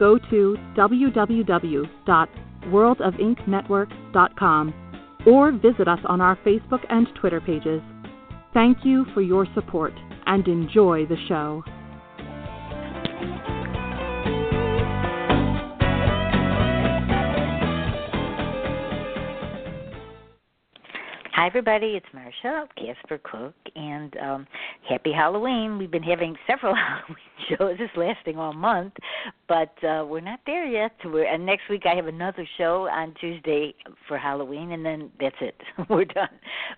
go to www.worldofinknetwork.com or visit us on our Facebook and Twitter pages. Thank you for your support and enjoy the show. Hi, everybody. It's Marsha Casper Cook, and um, happy Halloween. We've been having several Halloween shows. It's lasting all month, but uh, we're not there yet. We're, and next week I have another show on Tuesday for Halloween, and then that's it. we're done.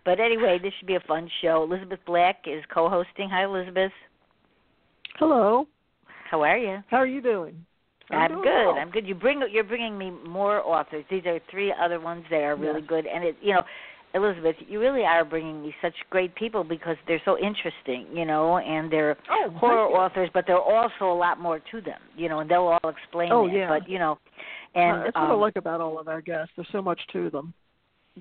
But anyway, this should be a fun show. Elizabeth Black is co-hosting. Hi, Elizabeth. Hello. How are you? How are you doing? I'm, doing good. well. I'm good. You bring you're bringing me more authors. These are three other ones that are really Yes. good, and it you know Elizabeth, you really are bringing me such great people because they're so interesting, you know, and they're Oh, horror authors, but they're also a lot more to them, you know, and they'll all explain Oh, that. yeah. But you know, and Uh, that's what I um, like about all of our guests. There's so much to them.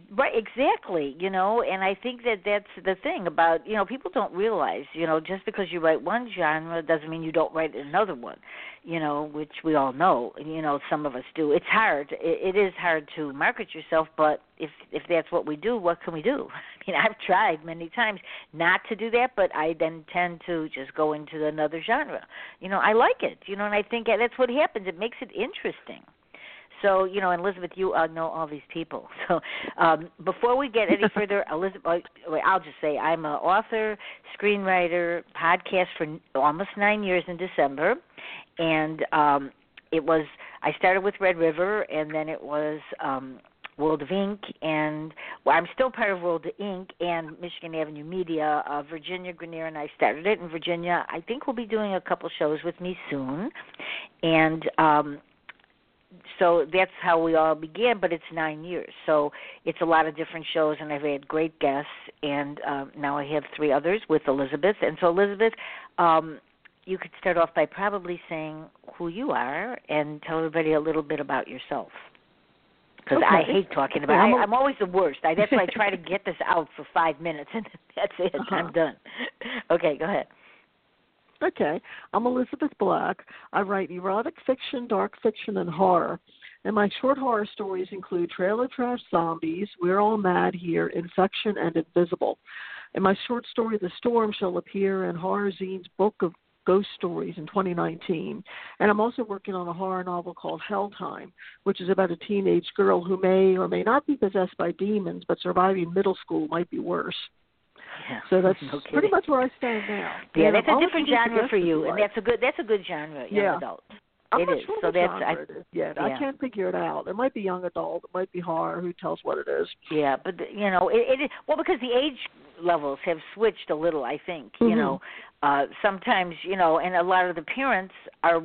Right, exactly. You know, and I think that that's the thing about you know people don't realize you know just because you write one genre doesn't mean you don't write another one. You know, which we all know. You know, some of us do. It's hard. It, it is hard to market yourself, but if if that's what we do, what can we do? I mean, I've tried many times not to do that, but I then tend to just go into another genre. You know, I like it. You know, and I think that's what happens. It makes it interesting. So you know, Elizabeth, you uh, know all these people. So um, before we get any further, Elizabeth, uh, I'll just say I'm an author, screenwriter, podcast for almost nine years in December, and um, it was I started with Red River, and then it was. Um, World of Ink, and well, I'm still part of World of Ink and Michigan Avenue Media. Uh, Virginia Grenier and I started it, and Virginia, I think, we'll be doing a couple shows with me soon. And um, so that's how we all began but it's nine years so it's a lot of different shows and i've had great guests and um now i have three others with elizabeth and so elizabeth um you could start off by probably saying who you are and tell everybody a little bit about yourself because I hate talking Okay, about. I'm I, a- I'm always the worst. I, that's why I try to get this out for five minutes, and that's it. Uh-huh. I'm done. Okay, go ahead. Okay. I'm Elizabeth Black. I write erotic fiction, dark fiction, and horror. And my short horror stories include Trailer Trash Zombies, We're All Mad Here, Infection, and Invisible. And my short story, The Storm, shall appear in Horror Zine's Book of Ghost Stories in 2019. And I'm also working on a horror novel called Hell Time, which is about a teenage girl who may or may not be possessed by demons, but surviving middle school might be worse. Yeah. So that's no pretty much where I stand now. Yeah, And that's I'll a different genre for you, and that's a good that's a good genre, young Yeah. adult. I'm It not is. sure So that's- I- it is yet. yeah. I can't figure it out. It might be young adult. It might be horror. Who tells what it is? Yeah, but you know, it, it is well because the age levels have switched a little. I think you Mhm. know, uh sometimes you know, and a lot of the parents are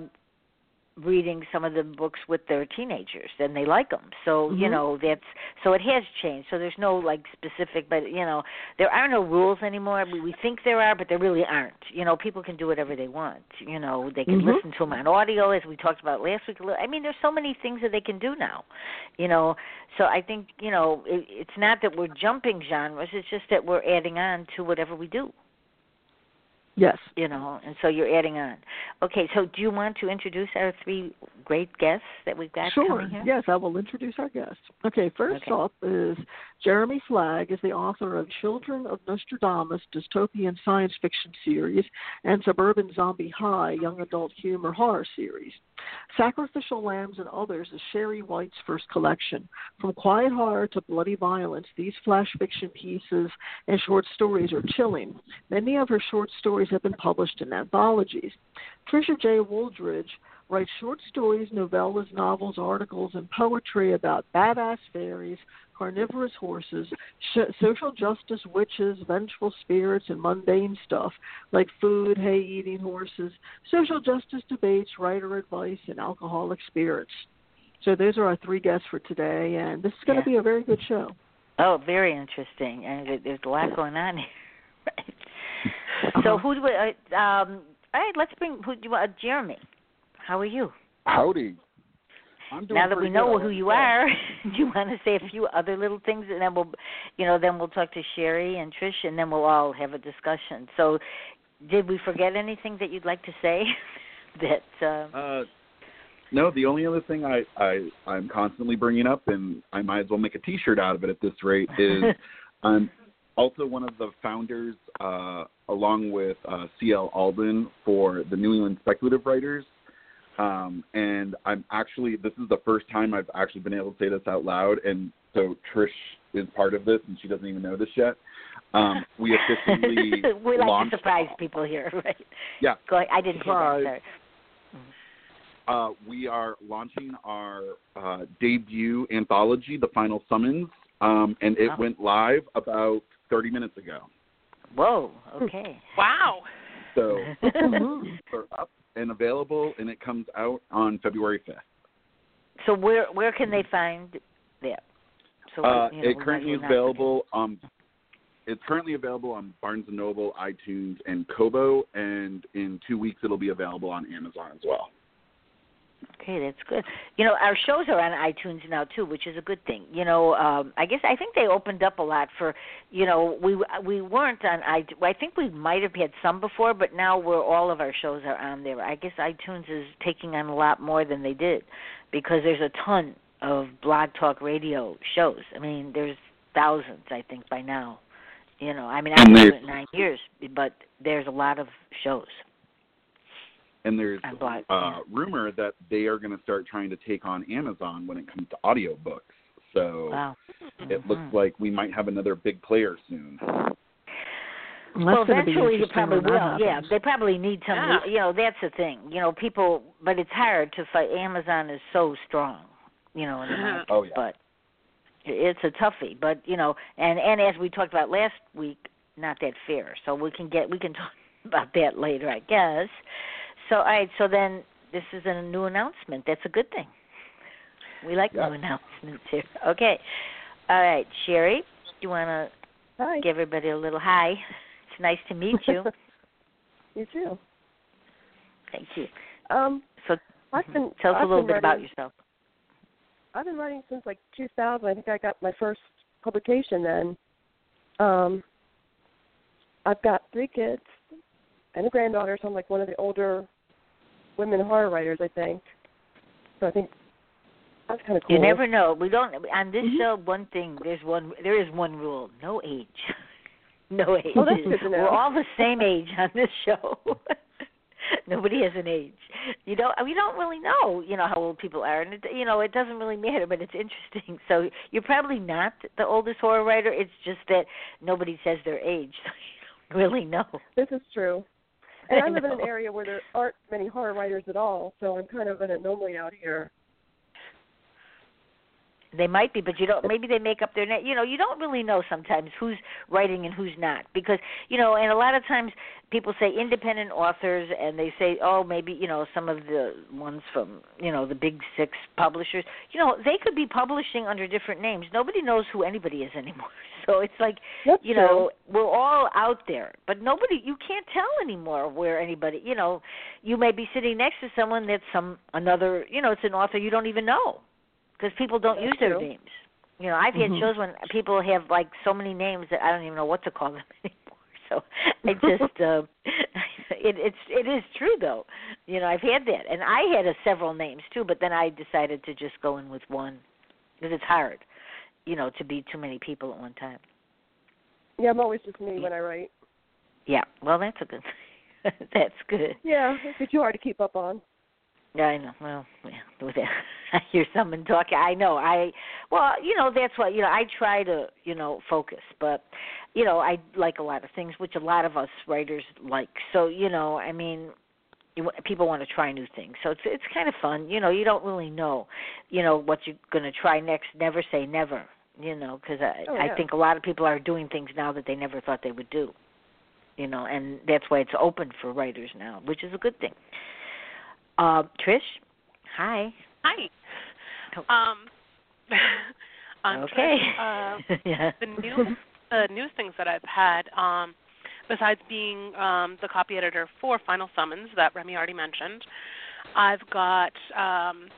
reading some of the books with their teenagers and they like them so you Mhm. know that's so it has changed. So there's no like specific but you know there are no rules anymore. We, we think there are but there really aren't. You know people can do whatever they want. You know they can Mhm. listen to them on audio as we talked about last week. I mean there's so many things that they can do now you know. So i think you know it, it's not that we're jumping genres it's just that we're adding on to whatever we do Yes. You know, and so you're adding on. Okay, so do you want to introduce our three great guests that we've got sure. coming here? Yes, I will introduce our guests. Okay, first Okay. up is Jeremy Flagg is the author of Children of Nostradamus dystopian science fiction series and Suburban Zombie High young adult humor horror series. Sacrificial Lambs and Others is Sheri White's first collection. From quiet horror to bloody violence, these flash fiction pieces and short stories are chilling. Many of her short stories have been published in anthologies. Trisha J. Wooldridge writes short stories, novellas, novels, articles, and poetry about badass fairies, carnivorous horses, sh- social justice witches, vengeful spirits, and mundane stuff like food, hay eating horses, social justice debates, writer advice, and alcoholic spirits. So those are our three guests for today, and this is going to be a very good show. Oh, very interesting, and there's a lot going on here. right. So Uh-huh. who do we? Uh, um, all right, let's bring who do you want? Uh, Jeremy, how are you? Howdy. I'm doing now that we know good. who you are, do you want to say a few other little things, and then we'll, you know, then we'll talk to Sheri and Trish, and then we'll all have a discussion. So, did we forget anything that you'd like to say? that uh, Uh, no, the only other thing I, I I'm constantly bringing up, and I might as well make a T-shirt out of it at this rate, is I'm also one of the founders, uh, along with uh, C.L. Alden, for the New England Speculative Writers. Um, and I'm actually this is the first time I've actually been able to say this out loud, and so Trish is part of this, and she doesn't even know this yet. Um, we officially we like launched to surprise people here, right? Yeah. Go ahead. I didn't Surprise. hear that. Uh, we are launching our uh, debut anthology, The Final Summons, um, and it Wow. went live about 30 minutes ago. Whoa. Okay. Wow. So Mhm. we're up and available, and it comes out on February 5th. so where where can they find that? So Uh, you know, it currently is as well available. Um, it's currently available on Barnes and Noble, iTunes, and Kobo, and in two weeks it'll be available on Amazon as well. Okay, that's good. You know, our shows are on iTunes now too, which is a good thing. You know, um I guess I think they opened up a lot for, you know, we we weren't on i I think we might have had some before, but now we're all of our shows are on there. I guess iTunes is taking on a lot more than they did because there's a ton of blog talk radio shows. I mean, there's thousands I think by now. You know, I mean, I've been they- doing it nine years, but there's a lot of shows. And there's on blog. uh, rumor that they are going to start trying to take on Amazon when it comes to audiobooks. So Wow. it looks Mhm. like we might have another big player soon. well, That's eventually you probably when that will. Yeah, they probably need somebody. Yeah. You know, that's the thing. You know, people, but it's hard to fight. Amazon is so strong. You know, in the market, Oh, yeah. but it's a toughie. But you know, and and as we talked about last week, not that fair. So we can get we can talk about that later, I guess. So all right. So then this is a new announcement. That's a good thing. We like Yeah. new announcements here. Okay. All right, Sheri, do you want to Hi. give everybody a little hi? It's nice to meet you. you too. Thank you. Um, So I've been tell us I've a little been bit about yourself. I've been writing since like 2000. I think I got my first publication then. Um, I've got three kids and a granddaughter, so I'm like one of the older women horror writers, I think. So I think that's kind of cool. You never know. We don't on this Mhm. show. One thing there's one there is one rule: no age. no age. Oh, that's good to know. We're all the same age on this show. Nobody has an age. You don't. We don't really know. You know how old people are, and it, you know it doesn't really matter. But it's interesting. So you're probably not the oldest horror writer. It's just that nobody says their age, so you don't really know. This is true. And I I live in an area where there aren't many horror writers at all, so I'm kind of an anomaly out here. They might be, but you don't. Maybe they make up their name. You know, you don't really know sometimes who's writing and who's not because you know. And a lot of times people say independent authors, and they say, oh, maybe you know some of the ones from you know the big six publishers. You know, they could be publishing under different names. Nobody knows who anybody is anymore. So it's like That's you true. know we're all out there but nobody you can't tell anymore where anybody you know you may be sitting next to someone that's some another you know it's an author you don't even know because people don't That's use their true. names you know i've had Mhm. shows when people have like so many names that i don't even know what to call them anymore so i just uh it it's it is true though. You know, I've had that, and I had a several names too, but then I decided to just go in with one because it's hard, you know, to be too many people at one time. Yeah, I'm always just me when I write. Yeah, well, that's a good. that's good. Yeah, it's too hard to keep up on. Yeah, I know. Well, yeah, with that, I hear someone talking. I know. I well, you know, that's what you know. I try to, you know, focus, but you know, I like a lot of things, which a lot of us writers like. So, you know, I mean, you, people want to try new things, so it's it's kind of fun. You know, you don't really know, you know, what you're going to try next. Never say never. You know, because I Oh, yeah. I think a lot of people are doing things now that they never thought they would do. You know, and that's why it's open for writers now, which is a good thing. Uh, Trish, hi. Hi. Oh. Um, I'm okay. Trish. Uh, yeah. the new uh, news things that I've had, um, besides being um, the copy editor for Final Summons that Remy already mentioned, I've got um,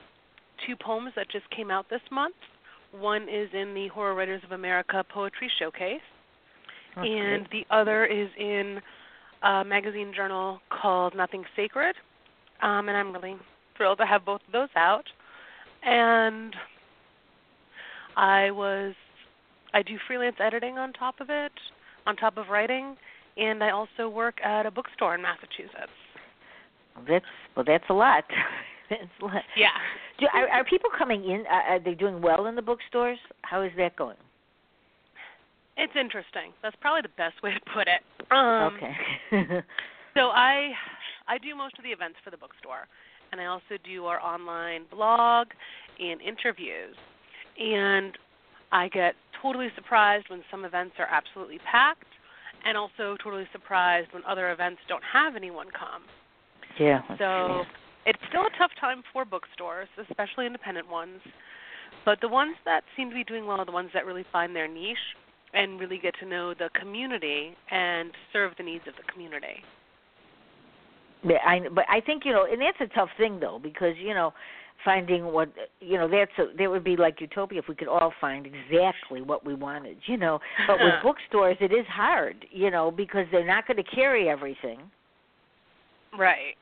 two poems that just came out this month. One is in the Horror Writers of America Poetry Showcase, and the other is in a magazine journal called Nothing Sacred. Um, and I'm really thrilled to have both of those out. And I was I do freelance editing on top of it, on top of writing, and I also work at a bookstore in Massachusetts. That's well. That's a lot. Yeah. Do, are, are people coming in? Are, are they doing well in the bookstores? How is that going? It's interesting. That's probably the best way to put it. Um, okay. So I I do most of the events for the bookstore, and I also do our online blog and interviews. And I get totally surprised when some events are absolutely packed, and also totally surprised when other events don't have anyone come. yeah. So true. It's still a tough time for bookstores, especially independent ones. But the ones that seem to be doing well are the ones that really find their niche and really get to know the community and serve the needs of the community. Yeah, I, but I think you know, and that's a tough thing though, because you know, finding what you know, that's a, that would be like utopia if we could all find exactly what we wanted, you know. But with bookstores, it is hard, you know, because they're not going to carry everything. Right.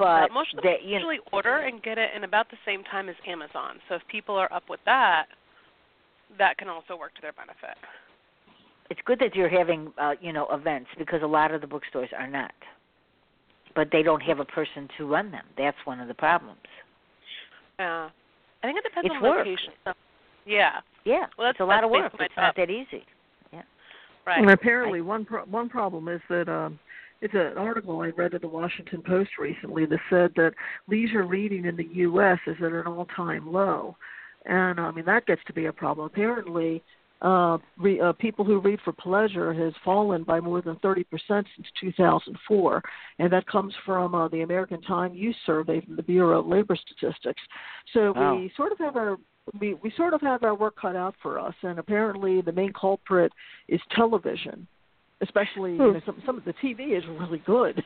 But uh, most of them they, you know, usually order and get it in about the same time as Amazon. So if people are up with that, that can also work to their benefit. it's good that you're having uh, you know events because a lot of the bookstores are not. But they don't have a person to run them. That's one of the problems. Yeah. I think it depends It's on work. location. So, yeah. Yeah, Well, that's it's a lot of work. It's not job. that easy. Yeah. Right. And apparently, one pro- one problem is that um, it's an article I read in the Washington Post recently that said that leisure reading in the U.S. is at an all-time low, and I mean that gets to be a problem. Apparently, uh, re- uh, people who read for pleasure has fallen by more than 30% since 2004, and that comes from uh, the American Time Use Survey from the Bureau of Labor Statistics. So Wow. we sort of have our we, we sort of have our work cut out for us, and apparently the main culprit is television, especially you know, some some of the TV is really good.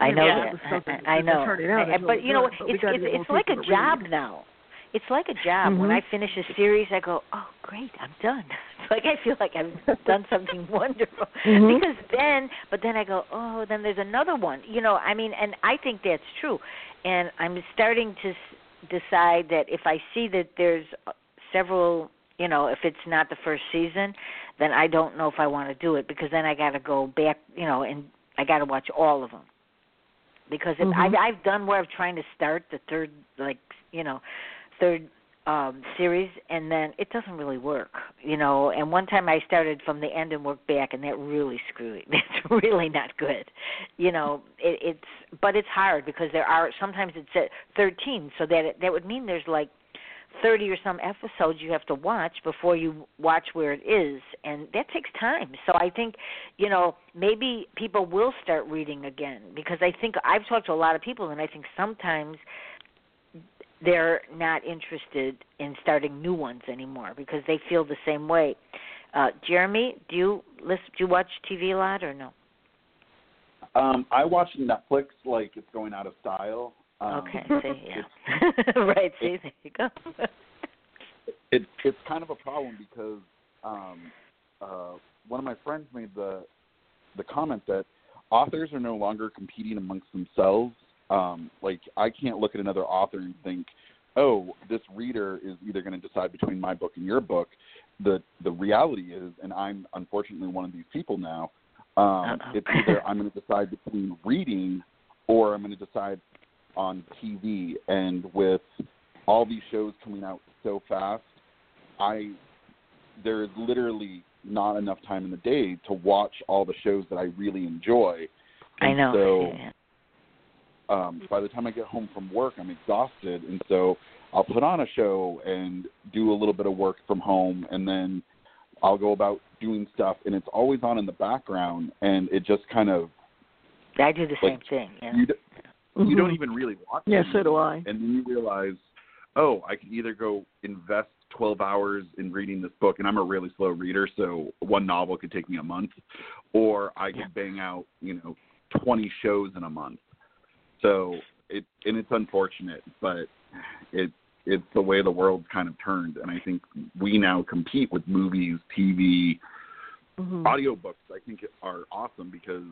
I know Yeah. that. I, I that they're know. out I- but really you know, good, we it's it's like a to read. job now. It's like a job. When Mhm. I finish a series, I go, "Oh, great, I'm done." It's like I feel like I've done something wonderful. Mhm. Because then, but then I go, "Oh, then there's another one." You know, I mean, and I think that's true. And I'm starting to s- decide that if I see that there's uh, several, you know, if it's not the first season, then I don't know if I want to do it because then I got to go back, you know, and I got to watch all of them because if Mhm. I've I've done where I'm trying to start the third like you know third um series and then it doesn't really work you know and one time I started from the end and worked back and that really screwy that's really not good you know it, it's but it's hard because there are sometimes it's at 13 so that that would mean there's like 30 or some episodes you have to watch before you watch where it is and that takes time. So i think you know maybe people will start reading again because i think i've talked to a lot of people and i think sometimes they're not interested in starting new ones anymore because they feel the same way. Uh jeremy do you listen do you watch tv a lot or no? Um, I watch Netflix like it's going out of style. Um, okay see yeah right see there you go It's it's kind of a problem because um, uh, one of my friends made the the comment that authors are no longer competing amongst themselves. Um, like I can't look at another author and think, oh, this reader is either going to decide between my book and your book. The the reality is, and I'm unfortunately one of these people now. Um, it's either I'm going to decide between reading or I'm going to decide on TV. And with all these shows coming out so fast, I there is literally not enough time in the day to watch all the shows that I really enjoy. And I know. So um, by the time I get home from work, I'm exhausted, and so I'll put on a show and do a little bit of work from home, and then I'll go about doing stuff, and it's always on in the background, and it just kind of. I do the like, same thing. Yeah. You, Mhm. you don't even really watch. Yeah, it so do I. and then you realize, oh, I can either go invest 12 hours in reading this book, and I'm a really slow reader, so one novel could take me a month, or I could Yeah. bang out, you know, 20 shows in a month. So it and it's unfortunate, but it it's the way the world's kind of turned, and I think we now compete with movies, TV, Mhm. audiobooks. I think are awesome because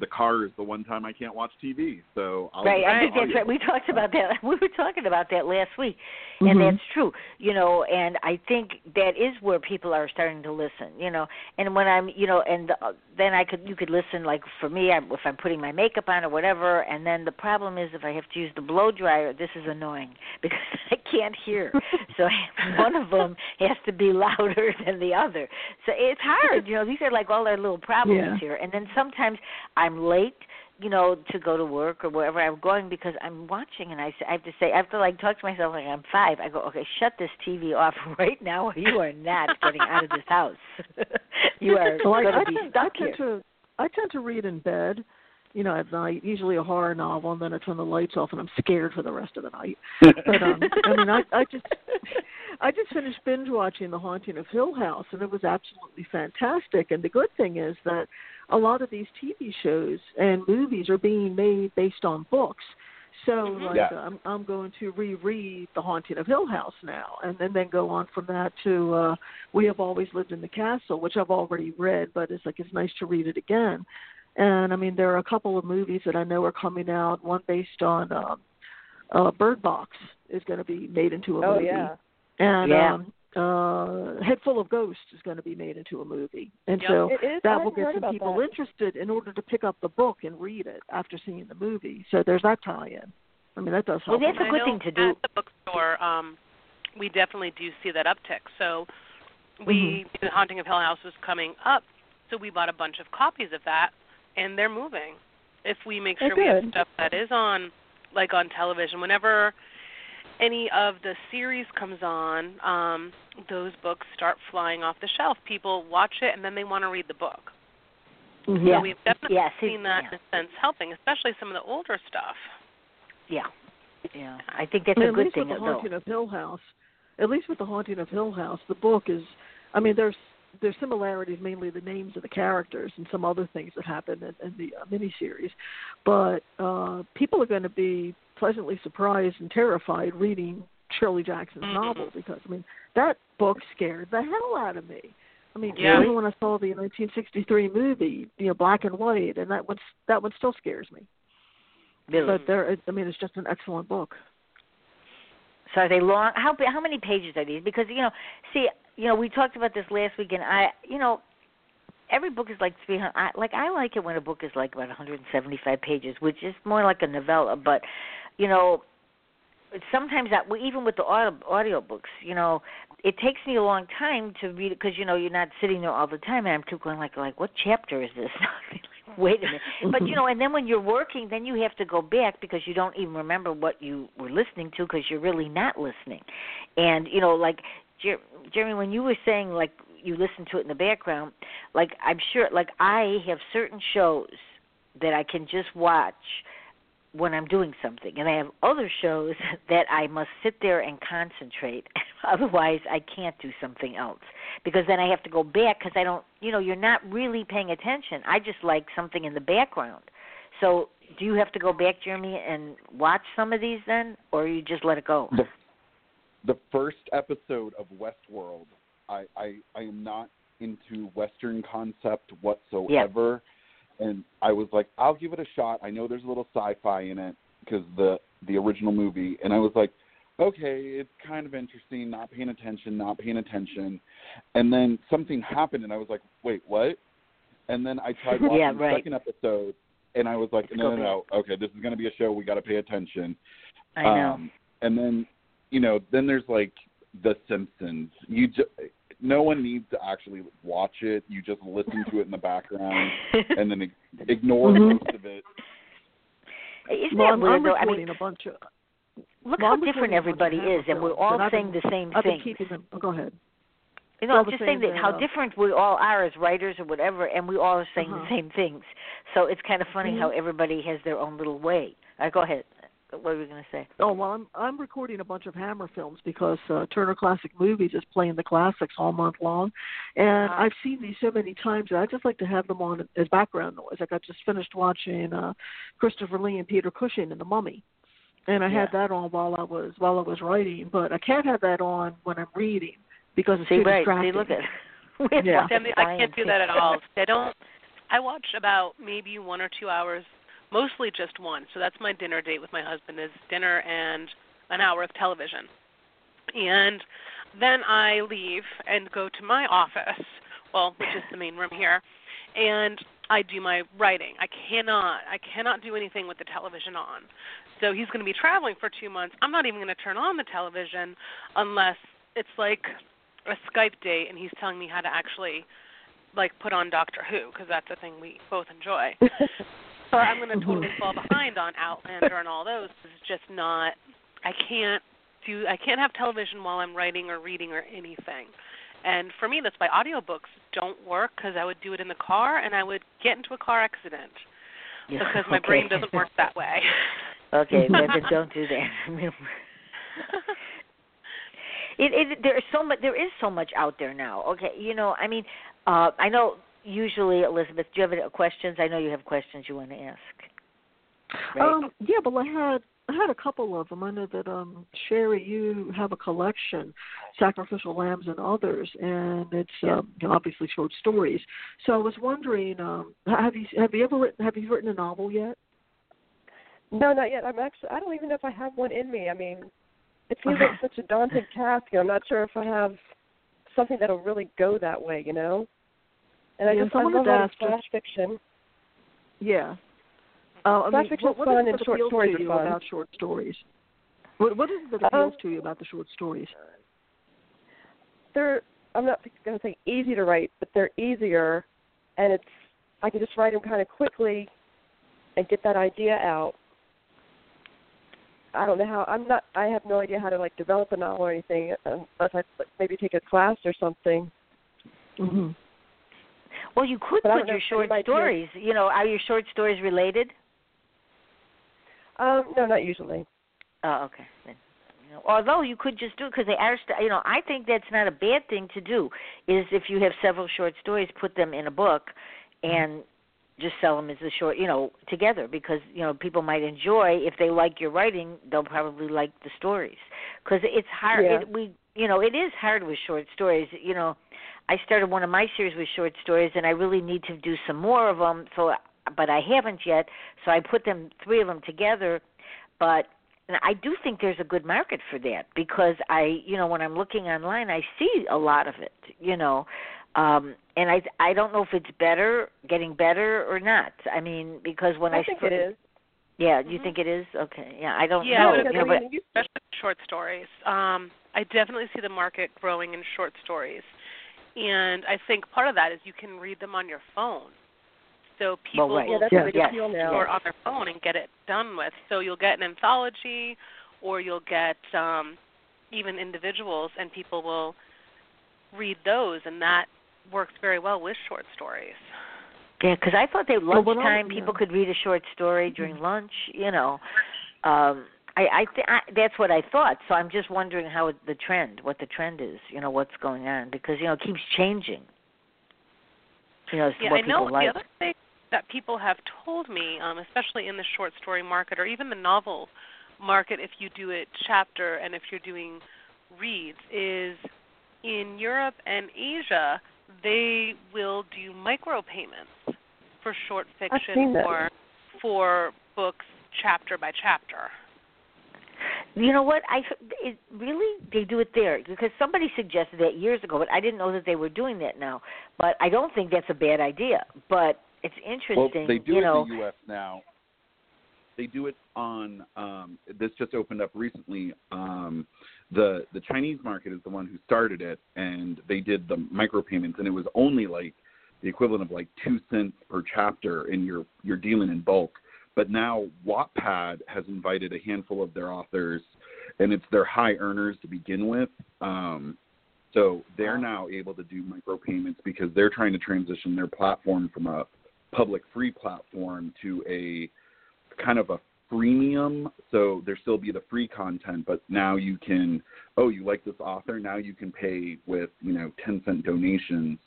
the car is the one time I can't watch TV. So I'll Right, I listen think to that's right. We talked about that. We were talking about that last week, and Mhm. that's true. You know, and I think that is where people are starting to listen. You know, and when I'm, you know, and uh, then I could, you could listen. Like for me, I'm, if I'm putting my makeup on or whatever, and then the problem is if I have to use the blow dryer, this is annoying because I can't hear. so one of them has to be louder than the other. So it's hard. You know, these are like all our little problems Yeah. here. And then sometimes I'm late you know, to go to work or wherever I'm going because I'm watching and I, I have to say, I have to like talk to myself like I'm five. I go, okay, shut this TV off right now or you are not getting out of this house. you are I, going to be tend, stuck I tend here. to I tend to read in bed, you know, at night. Usually a horror novel, and then I turn the lights off, and I'm scared for the rest of the night. But um, I mean, I I just I just finished binge watching The Haunting of Hill House, and it was absolutely fantastic. And the good thing is that a lot of these TV shows and movies are being made based on books. So Mhm. like Yeah. I'm I'm going to reread The Haunting of Hill House now and then then go on from that to uh We Have Always Lived in the Castle, which I've already read, but it's like it's nice to read it again. And I mean there are a couple of movies that I know are coming out, one based on um uh Bird Box is going to be made into a Oh movie. yeah. And Yeah. um uh Head Full of Ghosts is going to be made into a movie. And Yep. so It is. That will get some people that. interested in order to pick up the book and read it after seeing the movie. So there's that tie-in. I mean, that does help. Well, that's a good thing to do. At the bookstore, um, we definitely do see that uptick. So we, Mm-hmm. the Haunting of Hill House was coming up, so we bought a bunch of copies of that, and they're moving. If we make sure we have stuff that is on, like on television, whenever any of the series comes on, um, those books start flying off the shelf. People watch it and then they want to read the book. Mhm. Yeah. So we've definitely Yeah, see, seen that yeah. in a sense helping, especially some of the older stuff. Yeah. Yeah. I think that's And a at good least thing with the though. Haunting of Hill House, at least with the Haunting of Hill House, the book is. I mean, there's there's similarities, mainly the names of the characters and some other things that happen in, in the uh, miniseries, but uh, people are going to be pleasantly surprised and terrified reading Shirley Jackson's Mhm. novel because I mean that book scared the hell out of me. I mean, Yeah. even when I saw the 1963 movie, you know, black and white, and that one that one still scares me. Really. But there, I mean, it's just an excellent book. So are they long? How how many pages are these? Because you know, see, you know, we talked about this last week, and I, you know, every book is like three hundred. I, like I like it when a book is like about one hundred and seventy-five pages, which is more like a novella. But you know, sometimes that even with the audio books, you know, it takes me a long time to read it because you know you're not sitting there all the time, and I'm too going like like what chapter is this? Wait a minute. But you know, and then when you're working, then you have to go back because you don't even remember what you were listening to because you're really not listening. And you know, like Jer- Jeremy, when you were saying like you listen to it in the background, like I'm sure, like I have certain shows that I can just watch when I'm doing something, and I have other shows that I must sit there and concentrate. Otherwise, I can't do something else because then I have to go back because I don't, you know, you're not really paying attention. I just like something in the background. So, do you have to go back, Jeremy, and watch some of these then, or you just let it go? The first episode of Westworld, I I, I am not into Western concept whatsoever, and I was like, I'll give it a shot. I know there's a little sci-fi in it because the the original movie, and I was like, okay, it's kind of interesting. Not paying attention, not paying attention, and then something happened, and I was like, wait, what? And then I tried watching Yeah, the second episode, and I was like, Let's no, no, no, okay, this is going to be a show. We got to pay attention. I know. Um, and then, you know, then there's like The Simpsons. You ju- no one needs to actually watch it. You just listen to it in the background and then ig- ignore Mhm. most of it. Isn't well, that I'm, weird I'm though? I mean, a bunch of. look well, how I'm different recording a bunch of everybody Hammer is, and we're all and saying been- the same I've been things. keeping. Oh, go ahead. You know, I'm just saying that how uh, different we all are as writers or whatever, and we all are saying Uh-huh. the same things. So it's kind of funny how Mhm. everybody has their own little way. All right, go ahead. What were we going to say? Oh well, I'm I'm recording a bunch of Hammer films because uh, Turner Classic Movies is playing the classics all month long, and Wow. I've seen these so many times that I just like to have them on as background noise. Like I just finished watching uh, Christopher Lee and Peter Cushing in The Mummy, and I had that on while I was while I was writing, but I can't have that on when I'm reading because it's See, too right. distracting. See, look at Yeah. lots I can't do that at all. I don't. I watch about maybe one or two hours, mostly just one. So that's my dinner date with my husband is dinner and an hour of television, and then I leave and go to my office, well, which is the main room here, and I do my writing. I cannot. I cannot do anything with the television on. So he's going to be traveling for two months. I'm not even going to turn on the television unless it's like a Skype date and he's telling me how to actually like put on Doctor Who because that's a thing we both enjoy. so I'm going to totally fall behind on Outlander and all those. It's just not. I can't do. I can't have television while I'm writing or reading or anything. And for me, that's why audiobooks don't work because I would do it in the car and I would get into a car accident Yeah, because my okay. brain doesn't work that way. Okay, then, then don't do that. It, it there is so much there is so much out there now. Okay, you know, I mean, uh I know usually Elizabeth, do you have any questions? I know you have questions you want to ask. Right? Um, yeah, but I had I had a couple of them. I know that um Sheri, you have a collection, Sacrificial Lambs and others, and it's um, you know, obviously short stories. So I was wondering, um, have you have you ever written have you written a novel yet? No, not yet. I'm actually. I don't even know if I have one in me. I mean, it seems like such a daunting task. You know, I'm not sure if I have something that'll really go that way. You know. And I Yes, just I I wanted love to writing ask flash fiction. Yeah. Uh, I Flash mean, fiction's what, what fun and short stories are fun. about short stories? What, what is it that appeals Um, to you about the short stories? They're. I'm not going to say easy to write, but they're easier, and it's. I can just write them kind of quickly, and get that idea out. I don't know how. I'm not. I have no idea how to like develop a novel or anything unless I like, maybe take a class or something. Mm-hmm. Well, you could but put your short stories. You know, are your short stories related? Um, no, not usually. Oh, okay. Then, although you could just do it because they are, you know, I think that's not a bad thing to do. Is if you have several short stories, put them in a book, and just sell them as a short, you know, together because you know people might enjoy if they like your writing, they'll probably like the stories because it's hard. Yeah. It, we, you know, it is hard with short stories. You know, I started one of my series with short stories, and I really need to do some more of them. So, but I haven't yet. So I put them three of them together, but and I do think there's a good market for that because I, you know, when I'm looking online, I see a lot of it, you know, um, and I I don't know if it's better, getting better or not. I mean, because when I, I think it is. Yeah, do you think it is? Okay, yeah, I don't Yeah, know, because, you know, but especially short stories. Um, I definitely see the market growing in short stories, and I think part of that is you can read them on your phone. So people Well, right. yeah, that's Yes. Yes. or on their phone and get it done with. So you'll get an anthology, or you'll get um, even individuals, and people will read those, and that works very well with short stories. Yeah, because I thought that Well, I- lunchtime people could read a short story during lunch. You know, um, I I, th- I that's what I thought. So I'm just wondering how it, the trend, what the trend is. You know, what's going on because you know it keeps changing. You know, Yeah, what I know people like. the other thing that people have told me, um, especially in the short story market or even the novel market, if you do it chapter and if you're doing reads, is in Europe and Asia they will do micropayments. For short fiction or for books chapter by chapter. You know what? I it really they do it there because somebody suggested that years ago, but I didn't know that they were doing that now. But I don't think that's a bad idea. But it's interesting. Well, they do you it know, in the U.S. now. They do it on. Um, this just opened up recently. Um, the the Chinese market is the one who started it, and they did the micropayments, and it was only like the equivalent of like two cents per chapter, and you're you're dealing in bulk. But now Wattpad has invited a handful of their authors, and it's their high earners to begin with. Um, so they're now able to do micropayments because they're trying to transition their platform from a public free platform to a kind of a freemium. So there still be the free content, but now you can oh you like this author now you can pay with you know ten cent donations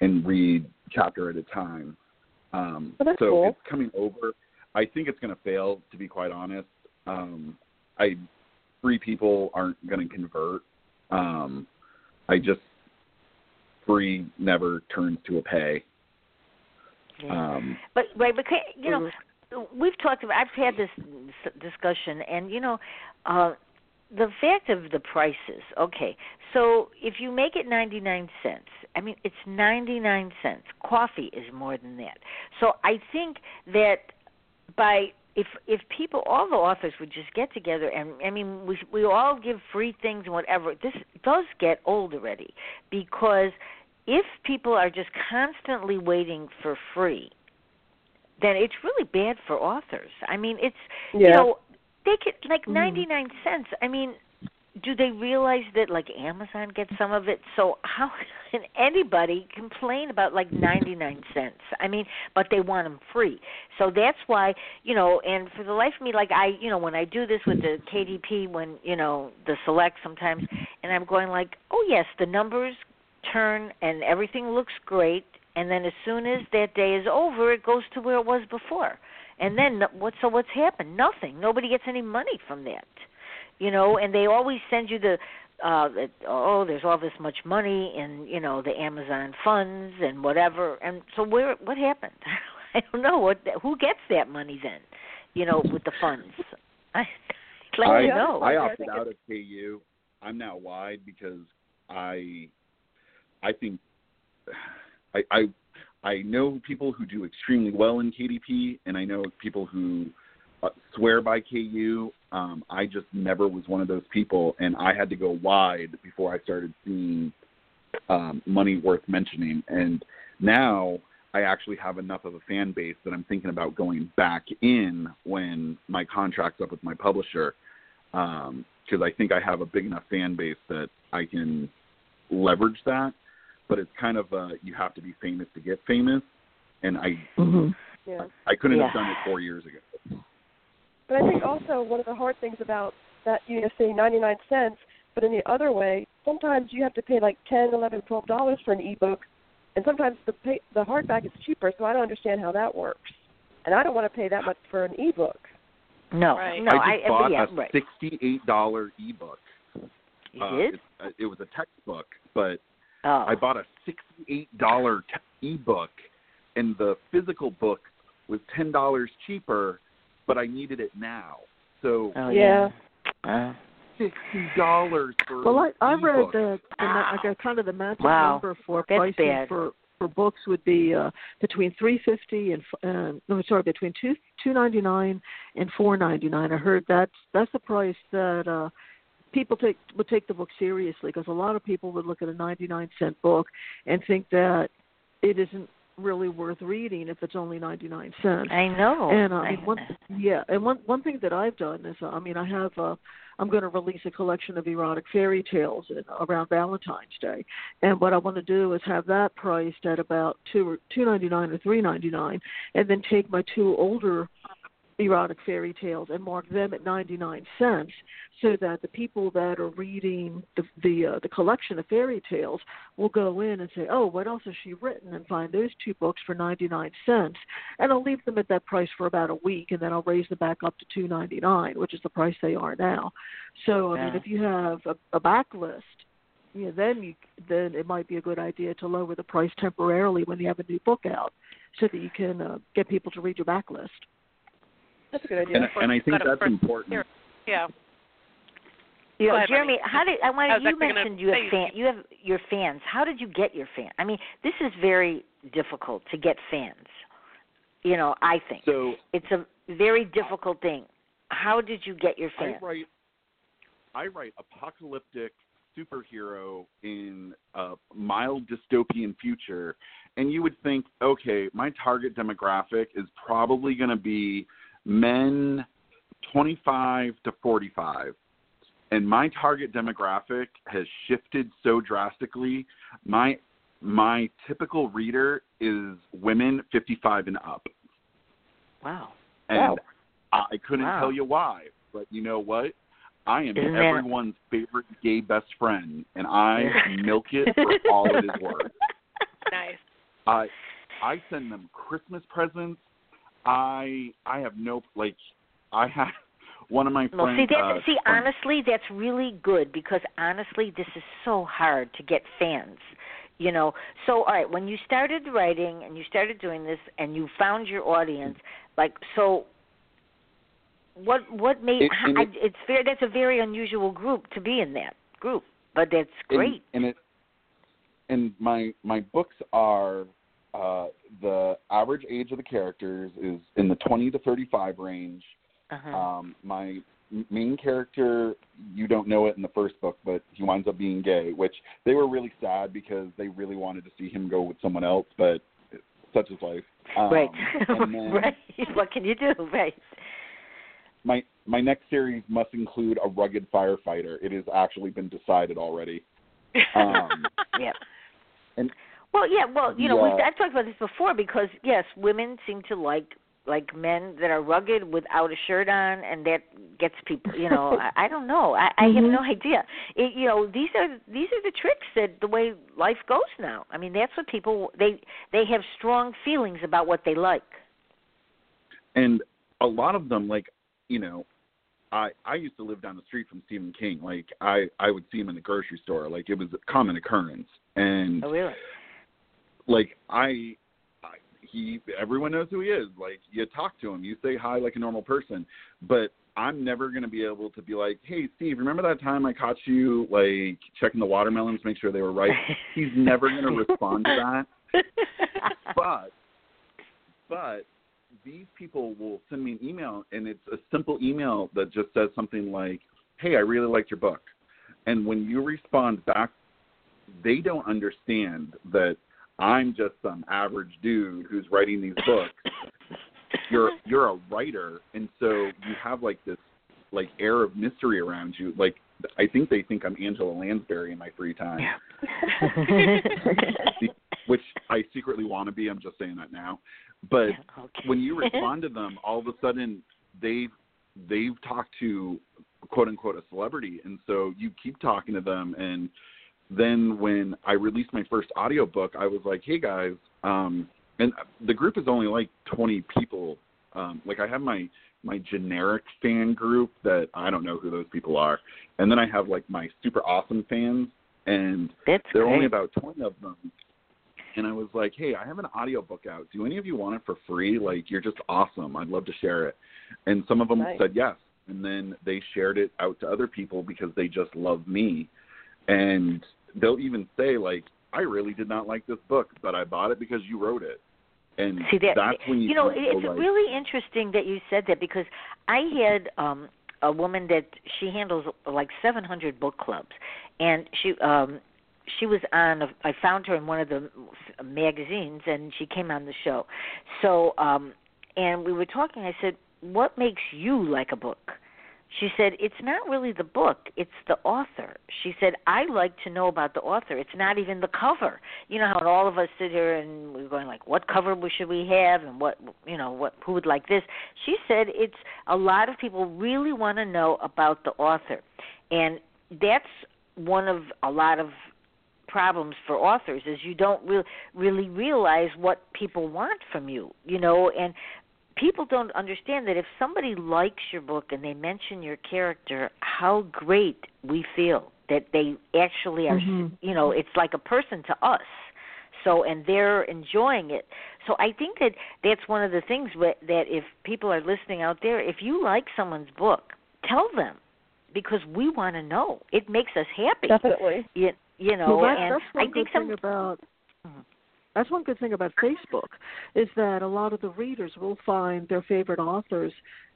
and read chapter at a time. Um, that's so cool. it's coming over. I think it's going to fail to be quite honest. Um, I free people aren't going to convert. Um, I just free never turns to a pay. Um, But right, but you know. We've talked about. I've had this discussion, and you know, uh, the fact of the prices. Okay, so if you make it ninety nine cents, I mean it's ninety nine cents. Coffee is more than that. So I think that by if if people all the authors would just get together and I mean we we all give free things and whatever this does get old already because if people are just constantly waiting for free then it's really bad for authors. I mean, it's you know they get like Mhm. ninety nine cents. I mean, do they realize that like Amazon gets some of it? So how can anybody complain about like ninety nine cents? I mean, but they want them free. So that's why you know. And for the life of me, like I, you know, when I do this with the KDP, when you know the select sometimes, and I'm going like, oh yes, the numbers turn and everything looks great and then as soon as that day is over it goes to where it was before. And then what so what's happened? Nothing. Nobody gets any money from that you know? And they always send you the uh that, oh there's all this much money in you know the amazon funds and whatever. And so where what happened? I don't know what who gets that money then you know with the funds? I let I, me know. I I opted out of KU. I'm now wide because I I think I I I know people who do extremely well in KDP, and I know people who uh, swear by KU. Um, I just never was one of those people, and I had to go wide before I started seeing um, money worth mentioning. And now I actually have enough of a fan base that I'm thinking about going back in when my contract's up with my publisher, because I think I have a big enough fan base that I can leverage that. But it's kind of uh, you have to be famous to get famous, and I hmm Yeah. I couldn't have done it four years ago. But I think also one of the hard things about that you know say 99 cents, but in the other way, sometimes you have to pay like ten, eleven, twelve dollars for an ebook, and sometimes the pay, the hardback is cheaper. So I don't understand how that works, and I don't want to pay that much for an ebook. no Right. no I just bought yeah, a right. sixty-eight dollar ebook. you Uh, did It, uh, it was a textbook, but oh I bought a sixty-eight dollar t- ebook, and the physical book was ten dollars cheaper, but I needed it now. So oh Yeah. Uh, sixty dollars for Well, I I read ebook. that the ma- I got kind of the magic Wow. number for That's pricing bad. for for books would be uh between three fifty and f- uh, no sorry between two two ninety nine and four ninety nine. I heard that's that's the price that uh people take would take the book seriously because a lot of people would look at a ninety nine cent book and think that it isn't really worth reading if it's only ninety nine cents. I know. And uh, I I- mean, one, yeah, and one one thing that I've done is, uh, I mean, I have, uh, I'm going to release a collection of erotic fairy tales in, around Valentine's Day, and what I want to do is have that priced at about two or two ninety nine or three ninety nine, and then take my two older erotic fairy tales and mark them at 99 cents so that the people that are reading the the uh, the collection of fairy tales will go in and say, "Oh, what else has she written?" and find those two books for 99 cents. And I'll leave them at that price for about a week and then I'll raise them back up to 2.99, which is the price they are now. So, I mean, if you have a, a backlist you know, then you then it might be a good idea to lower the price temporarily when you have a new book out, so that you can uh, get people to read your backlist. That's a good idea. And, and I think that's important. here. Yeah. You know, ahead, Jeremy, Remy. how did I I wanted you mentioned you have fan you have your fans. How did you get your fan? I mean, this is very difficult to get fans. You know, I think So it's a very difficult thing. How did you get your I fans? write I write apocalyptic superhero in a mild dystopian future and you would think okay my target demographic is probably going to be men 25 to 45 and my target demographic has shifted so drastically my my typical reader is women 55 and up Wow. and Wow. I couldn't Wow. tell you why, but you know what? I am Isn't that- everyone's favorite gay best friend, and I milk it for all it is worth. Nice. I I send them Christmas presents. I I have no like I have one of my Well, friends. see, that, uh, see, honestly, that's really good because honestly, this is so hard to get fans. You know, so all right, when you started writing and you started doing this and you found your audience, like, so what what made It- how, I, it- it's fair? That's a very unusual group to be in that group, but that's and- great. And, it and my my books are uh the average age of the characters is in the 20 to 35 range. Uh-huh. Um, my main character, you don't know it in the first book, but he winds up being gay, which they were really sad because they really wanted to see him go with someone else, but such is life. Um, right, then right. What can you do? Right. my my next series must include a rugged firefighter. It has actually been decided already. Um, Yep. And- well, yeah, well, you know, Yeah. we've, I've talked about this before because yes, women seem to like like men that are rugged without a shirt on, and that gets people. You know, I, I don't know. I, I have Mhm. no idea. It, you know, these are these are the tricks that the way life goes now. I mean, that's what people they they have strong feelings about what they like. and a lot of them like you know i i used to live down the street from stephen king like i i would see him in the grocery store like it was a common occurrence and Oh, really? Like I, I he everyone knows who he is. Like you talk to him you say hi like a normal person. But i'm never going to be able to be like hey steve remember that time i caught you like checking the watermelons make sure they were ripe he's never going to respond to that. But but these people will send me an email and it's a simple email that just says something like hey i really liked your book. And when you respond back they don't understand that i'm just some average dude who's writing these books you're you're a writer and so you have like this like air of mystery around you like i think they think i'm angela lansbury in my free time which I secretly want to be. I'm just saying that now. But Yeah, okay. when you respond to them, all of a sudden they've they've talked to quote unquote a celebrity, and so you keep talking to them. And then when I released my first audiobook, I was like, hey guys, um, and the group is only like 20 people. Um, like I have my my generic fan group that I don't know who those people are, and then I have like my super awesome fans, and That's there are only about 20 of them. And I was like, hey, I have an audiobook out. Do any of you want it for free? Like, you're just awesome. I'd love to share it. And some of them Nice. said yes. And then they shared it out to other people because they just love me. And they'll even say, like, I really did not like this book, but I bought it because you wrote it. And See that that's when you, you know it's like, really interesting that you said that because I had um a woman that she handles like 700 book clubs and she um she was on a, I found her in one of the magazines and she came on the show. So um and we were talking I said what makes you like a book? She said, It's not really the book, it's the author. She said, I like to know about the author. It's not even the cover. You know how all of us sit here and we're going like, What cover should we have and what you know, what who would like this? She said it's a lot of people really want to know about the author. And that's one of a lot of problems for authors is you don't re- really realize what people want from you, you know, and people don't understand that if somebody likes your book and they mention your character, how great we feel. that they actually are Mhm. you know it's like a person to us so and they're enjoying it so i think that that's one of the things that if people are listening out there if you like someone's book tell them because we want to know it makes us happy Definitely. you, you know well, that, and that's i think some about. That's one good thing about Facebook is that a lot of the readers will find their favorite authors,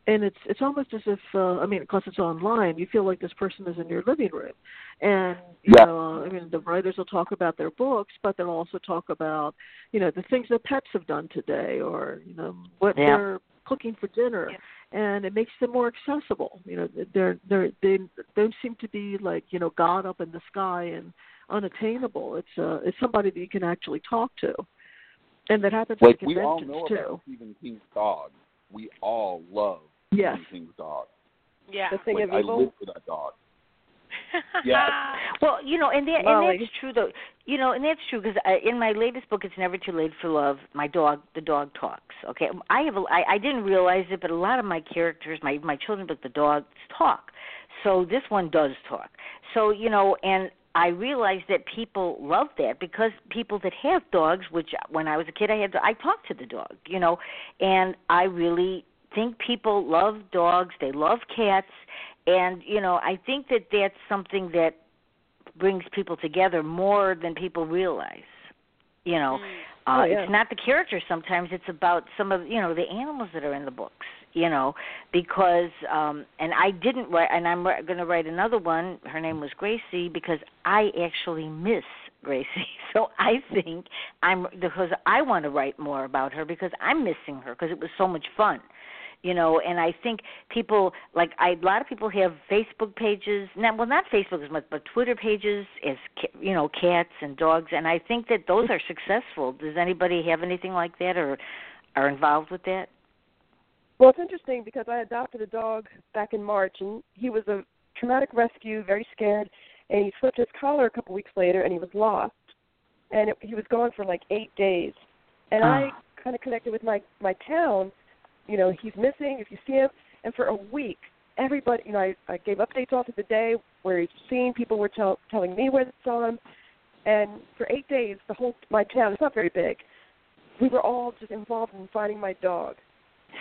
and it's it's almost as if uh, I mean, because it's online, you feel like this person is in your living room, and you Yeah. know, I mean, the writers will talk about their books, but they'll also talk about you know the things that pets have done today, or you know what Yeah. they're cooking for dinner. Yeah. And it makes them more accessible. You know, they're they're they don't seem to be like you know God up in the sky and unattainable. It's uh it's somebody that you can actually talk to, and that happens Like at we all know too. about Stephen King's dog. We all love Yes. Stephen King's dog. Yeah. The thing like of I evil. live for that dog. Yeah. Well, you know, and that, and Molly. that's true though. You know, and that's true because in my latest book, "It's Never Too Late for Love," my dog, the dog talks. Okay, I have, a, I, I didn't realize it, but a lot of my characters, my my children, but the dogs talk. So this one does talk. So you know, and I realized that people love that because people that have dogs, which when I was a kid, I had, I talked to the dog. You know, and I really think people love dogs. They love cats, and you know, I think that that's something that brings people together more than people realize. You know, uh, Oh, yeah. it's not the characters. Sometimes it's about some of you know the animals that are in the books. You know, because um and I didn't write, and I'm going to write another one. Her name was Gracie because I actually miss Gracie. So I think I'm because I want to write more about her because I'm missing her because it was so much fun you know and i think people like i a lot of people have facebook pages not well not facebook as much but twitter pages as you know cats and dogs and i think that those are successful does anybody have anything like that or are involved with that Well, it's interesting because I adopted a dog back in March, and he was a traumatic rescue, very scared, and he slipped his collar a couple weeks later, and he was lost, and it, he was gone for like eight days, and I Ah. kind of connected with my my town. You know, he's missing. If you see him, and for a week, everybody, you know, I, I gave updates all through the day where he's seen. People were tell, telling me where they saw him, and for eight days, the whole my town. It's not very big. We were all just involved in finding my dog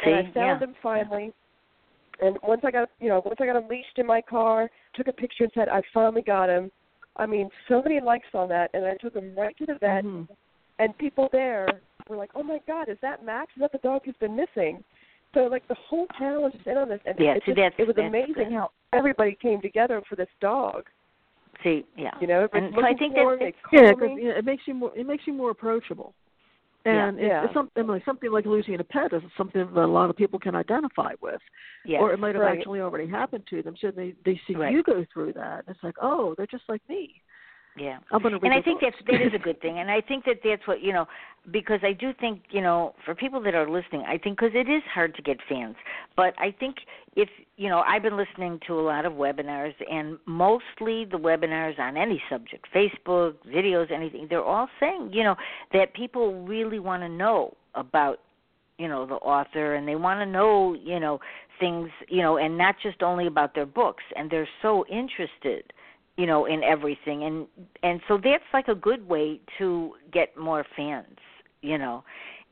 see and I found yeah him finally. And once I got, you know, once I got him leashed in my car, took a picture and said, "I finally got him." I mean, so many likes on that, and I took him right to the vet, Mhm. and people there were like, "Oh my God, is that Max? Is that the dog who's been missing?" So like the whole town was just in on this, and Yeah, it, see, just, that's- it was that's amazing good. how everybody came together for this dog. see yeah You know, everybody's and so i think for that Yeah, because you know, it makes you more it makes you more approachable. Yeah. And it's, Yeah. it's something like something like losing a pet is something that a lot of people can identify with, yes or it might have Right. actually already happened to them. So they they see Right. you go through that, and it's like, oh, they're just like me. Yeah I'm read and I think books. that's that is a good thing, and I think that that's what you know, because I do think you know, for people that are listening, I think because it is hard to get fans, but I think if you know, I've been listening to a lot of webinars, and mostly the webinars on any subject, Facebook, videos, anything, they're all saying you know that people really want to know about you know the author and they want to know you know things you know and not just only about their books and they're so interested you know in everything. And and so that's like a good way to get more fans you know.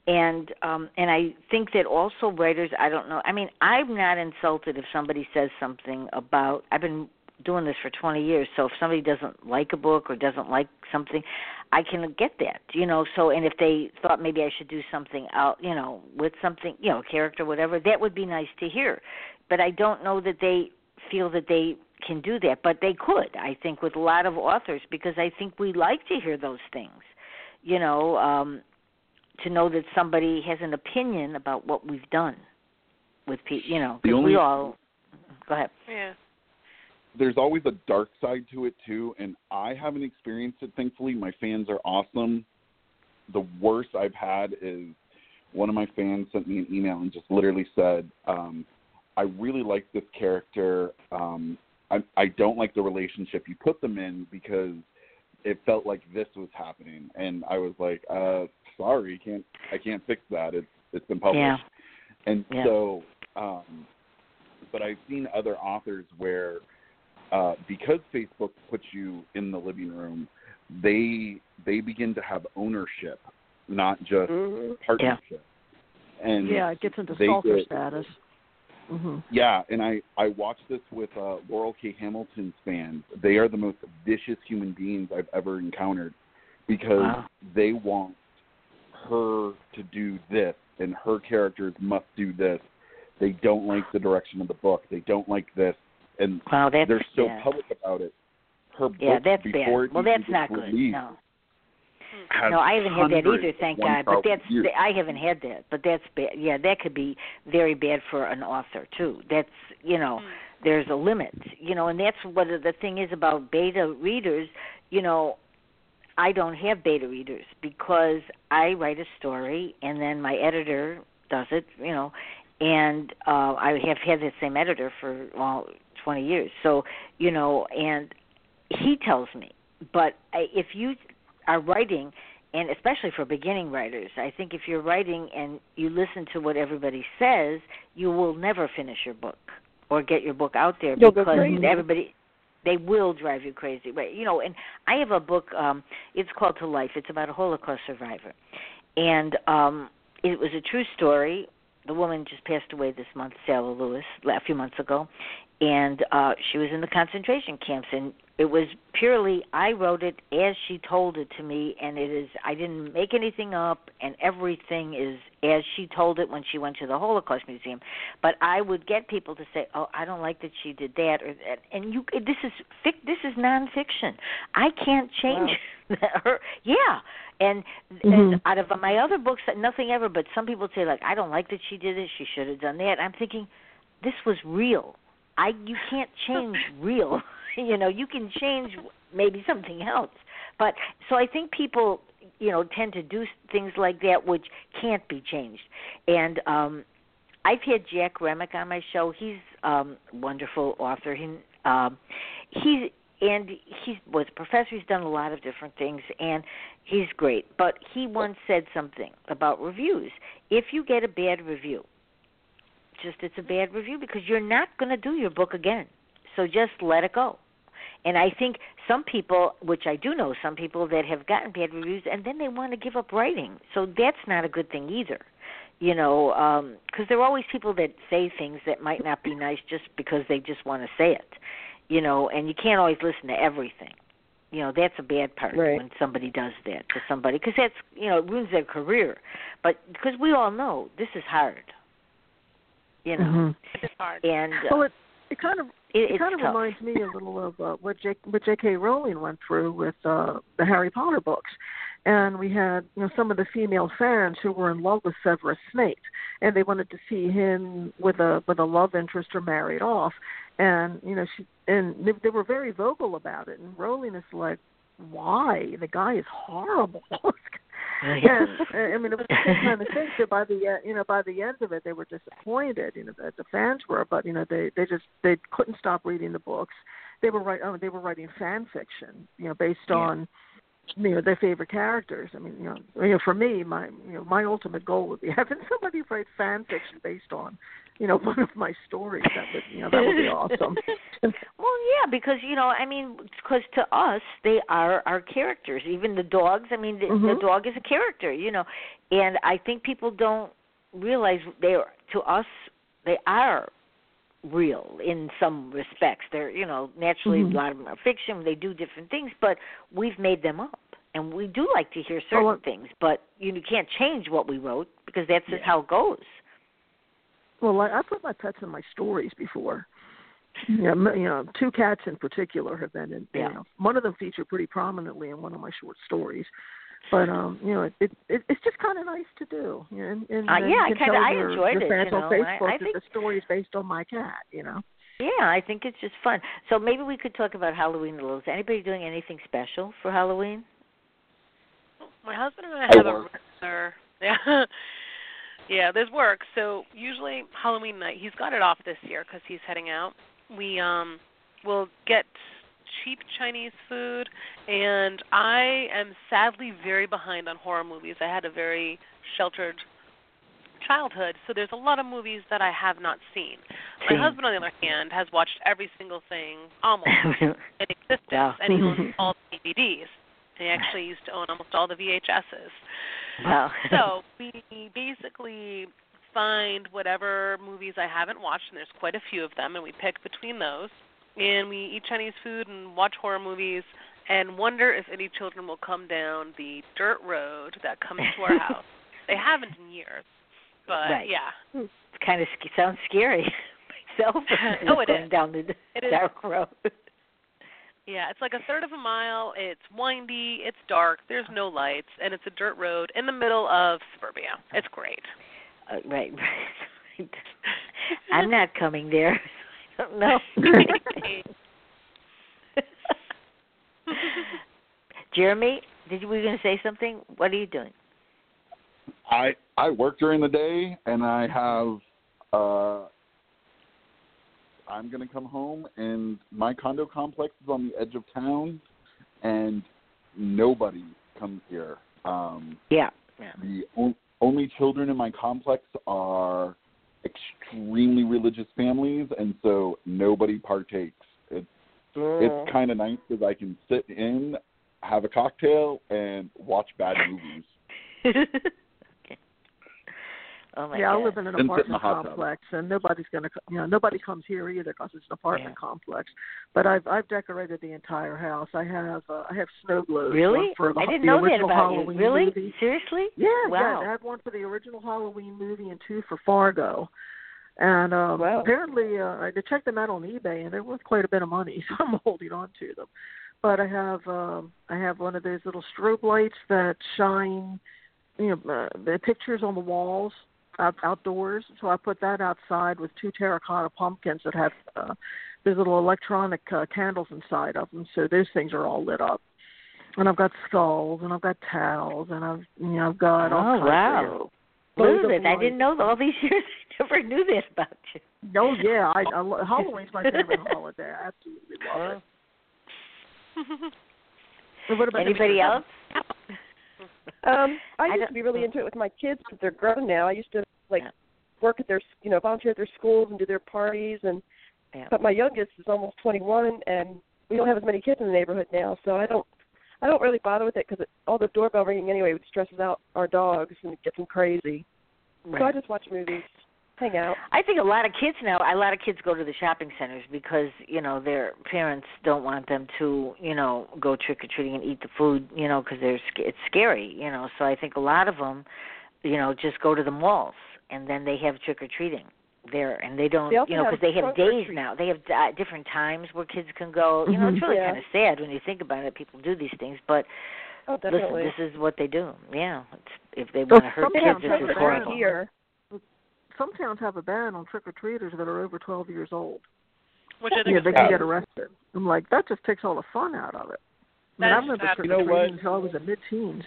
And um and i think that also writers i don't know i mean i'm not insulted if somebody says something about i've been doing this for 20 years so if somebody doesn't like a book or doesn't like something i can get that you know. So and if they thought maybe i should do something out you know with something you know character whatever that would be nice to hear. But i don't know that they feel that they can do that but they could i think with a lot of authors because i think we like to hear those things you know um to know that somebody has an opinion about what we've done with people you know The because only- we all go ahead Yeah. there's always a dark side to it too, and I haven't experienced it. Thankfully, my fans are awesome. The worst I've had is one of my fans sent me an email and just literally said, um, "I really like this character. Um, I, I don't like the relationship you put them in because it felt like this was happening." And I was like, uh, "Sorry, can't I can't fix that. It's it's been published." Yeah. And Yeah. so, um, but I've seen other authors where uh, because Facebook puts you in the living room, they they begin to have ownership, not just Mm-hmm. partnership. And Yeah, it gets into they stalker get- status. Hmm Yeah, and I I watched this with uh, Laurell K. Hamilton's fans. They are the most vicious human beings I've ever encountered because Wow. they want her to do this, and her characters must do this. They don't like the direction of the book. They don't like this, and Wow, they're so bad. public about it. Her Yeah, book that's before bad. Well, that's not gets good. released No. No, I haven't had that either, thank God. But that's views. I haven't had that. But that's bad. Yeah, that could be very bad for an author too. That's you know, Mm. there's a limit. You know, and that's what the thing is about beta readers. You know, I don't have beta readers because I write a story and then my editor does it. You know, and uh, I have had the same editor for well 20 years. So you know, and he tells me. But if you are writing, and especially for beginning writers, I think if you're writing and you listen to what everybody says, you will never finish your book or get your book out there You'll because everybody they will drive you crazy. Right? You know, and I have a book. um It's called To Life. It's about a Holocaust survivor, and um it was a true story. The woman just passed away this month, Sarah Lewis, a few months ago, and uh she was in the concentration camps and it was purely I wrote it as she told it to me and it is I didn't make anything up and everything is as she told it when she went to the Holocaust museum. But I would get people to say oh I don't like that she did that or that and you this is fic this is nonfiction. I can't change her yeah. And, and Mhm. out of my other books nothing ever but some people say like I don't like that she did this she should have done that. I'm thinking this was real. I you can't change real. you know, you can change maybe something else. But so I think people, you know, tend to do things like that which can't be changed. And um I've had Jack Remick on my show. He's um wonderful author. He um he's and he was a professor. He's done a lot of different things, and he's great. But he once said something about reviews. If you get a bad review, just it's a bad review because you're not going to do your book again. So just let it go. And I think some people, which I do know, some people that have gotten bad reviews and then they want to give up writing. So that's not a good thing either. You know, because there are always people that say things that might not be nice just because they just want to say it. You know, and you can't always listen to everything. You know, that's a bad part Right. when somebody does that to somebody because that's you know it ruins their career. But because we all know this is hard. You know, Mhm. It is hard. and uh, Well, it it kind of it, it kind of tough. reminds me a little of uh, what J, what J.K. Rowling went through with uh, the Harry Potter books, and we had you know some of the female fans who were in love with Severus Snape, and they wanted to see him with a with a love interest or married off, and you know she and they, they were very vocal about it, and Rowling is like, why the guy is horrible. and uh, I mean, it was the same kind of thing. So by the uh, you know by the end of it, they were disappointed. You know, the, the fans were, but you know they they just they couldn't stop reading the books. They were write, oh, they were writing fan fiction, you know, based Yeah. on you know their favorite characters. I mean, you know, you know, for me, my you know my ultimate goal would be having somebody write fan fiction based on you know one of my stories. That would you know that would be awesome. Well, yeah, because you know, I mean, because to us they are our characters. Even the dogs. I mean, the, the Mhm. dog is a character, you know, and I think people don't realize they are to us they are real in some respects. They're you know naturally Mhm. a lot of them are fiction. They do different things, but we've made them up. And we do like to hear certain Well, things, but you can't change what we wrote because that's just Yeah. how it goes. Well, I, I put my pets in my stories before. Yeah, m- you know, two cats in particular have been in. Yeah. You know, one of them featured pretty prominently in one of my short stories. But um, you know, it, it, it it's just kind of nice to do. You know, and, and Uh, yeah, I you can kinda- tell I your, enjoyed your it, you know, and I- Facebook I that think- the story is based on my cat. You know. Yeah, I think it's just fun. So maybe we could talk about Halloween a little. Is anybody doing anything special for Halloween? My husband and I I have a work. regular. Yeah. yeah, there's work. So usually Halloween night, he's got it off this year because he's heading out. We um will get cheap Chinese food, and I am sadly very behind on horror movies. I had a very sheltered childhood, so there's a lot of movies that I have not seen. My husband, on the other hand, has watched every single thing almost in existence, Wow. and he owns all the DVDs. He actually used to own almost all the VHSs. wow. So we basically find whatever movies I haven't watched, and there's quite a few of them, and we pick between those. And we eat Chinese food and watch horror movies and wonder if any children will come down the dirt road that comes to our house. They haven't in years, but Right. yeah, It kind of sc- sounds scary myself. Oh, it going is. down the It is. dark road. yeah. It's like a third of a mile. It's windy. It's dark. There's no lights, and it's a dirt road in the middle of suburbia. It's great. Uh, right, right. I'm not coming there. I don't know. Jeremy, did you were you going to say something? What are you doing? I I work during the day, and I have. uh I'm gonna come home, and my condo complex is on the edge of town, and nobody comes here. Um, Yeah. yeah. the on, only children in my complex are extremely religious families, and so nobody partakes. It's Mm. it's kind of nice because I can sit in, have a cocktail, and watch bad movies. okay. Oh my yeah, God. I live in an And sit in the apartment tub. complex, and nobody's gonna, co- you know, nobody comes here either because it's an apartment complex. But I've I've decorated the entire house. I have uh, I have snow globes. Really? one for the, I didn't the know that about Halloween you. Really? Movie. Seriously? Yeah, Wow. yeah. I had one for the original Halloween movie and two for Fargo. And um Wow. apparently uh I checked them out on eBay and they're worth quite a bit of money, so I'm holding on to them. But I have um I have one of those little strobe lights that shine you know uh, the pictures on the walls out outdoors. So I put that outside with two terracotta pumpkins that have uh these little electronic uh, candles inside of them. So those things are all lit up. And I've got skulls and I've got towels and I've you know I've got all Oh, kinds wow. of Loads of Elizabeth, I didn't know all these years. I never knew this about you. Oh yeah, I, I lo- Halloween's my favorite holiday. I absolutely love it. What about Anybody else? Um, I I used to be really into it with my kids, but they're grown now. I used to like Yeah. work at their, you know, volunteer at their schools and do their parties. And Yeah. but my youngest is almost 21, and we don't have as many kids in the neighborhood now, so I don't, I don't really bother with it because all the doorbell ringing anyway stresses out our dogs and it gets them crazy. So I just watch movies, hang out. I think a lot of kids now, a lot of kids go to the shopping centers because, you know, their parents don't want them to, you know, go trick or treating and eat the food, you know, because they're it's scary, you know. So I think a lot of them, you know, just go to the malls and then they have trick or treating there and they don't, They you know, because they have days now. They have uh, different times where kids can go. You know, it's Mhm. really Yeah. kind of sad when you think about it. People do these things, but Oh, listen, this is what they do. Yeah, it's, if they want to hurt kids, have towns this is horrible. here. Some towns have a ban on trick or treaters that are over 12 years old. Which I think Yeah, they can get arrested. I'm like, that just takes all the fun out of it. I mean, I remember trick or treating until I was in mid-teens.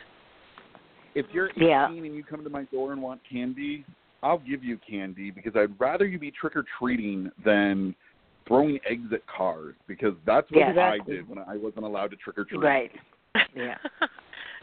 If you're 18 Yeah. and you come to my door and want candy, I'll give you candy because I'd rather you be trick or treating than throwing eggs at cars because that's what Yeah. I did when I wasn't allowed to trick or treat. Right. Yeah.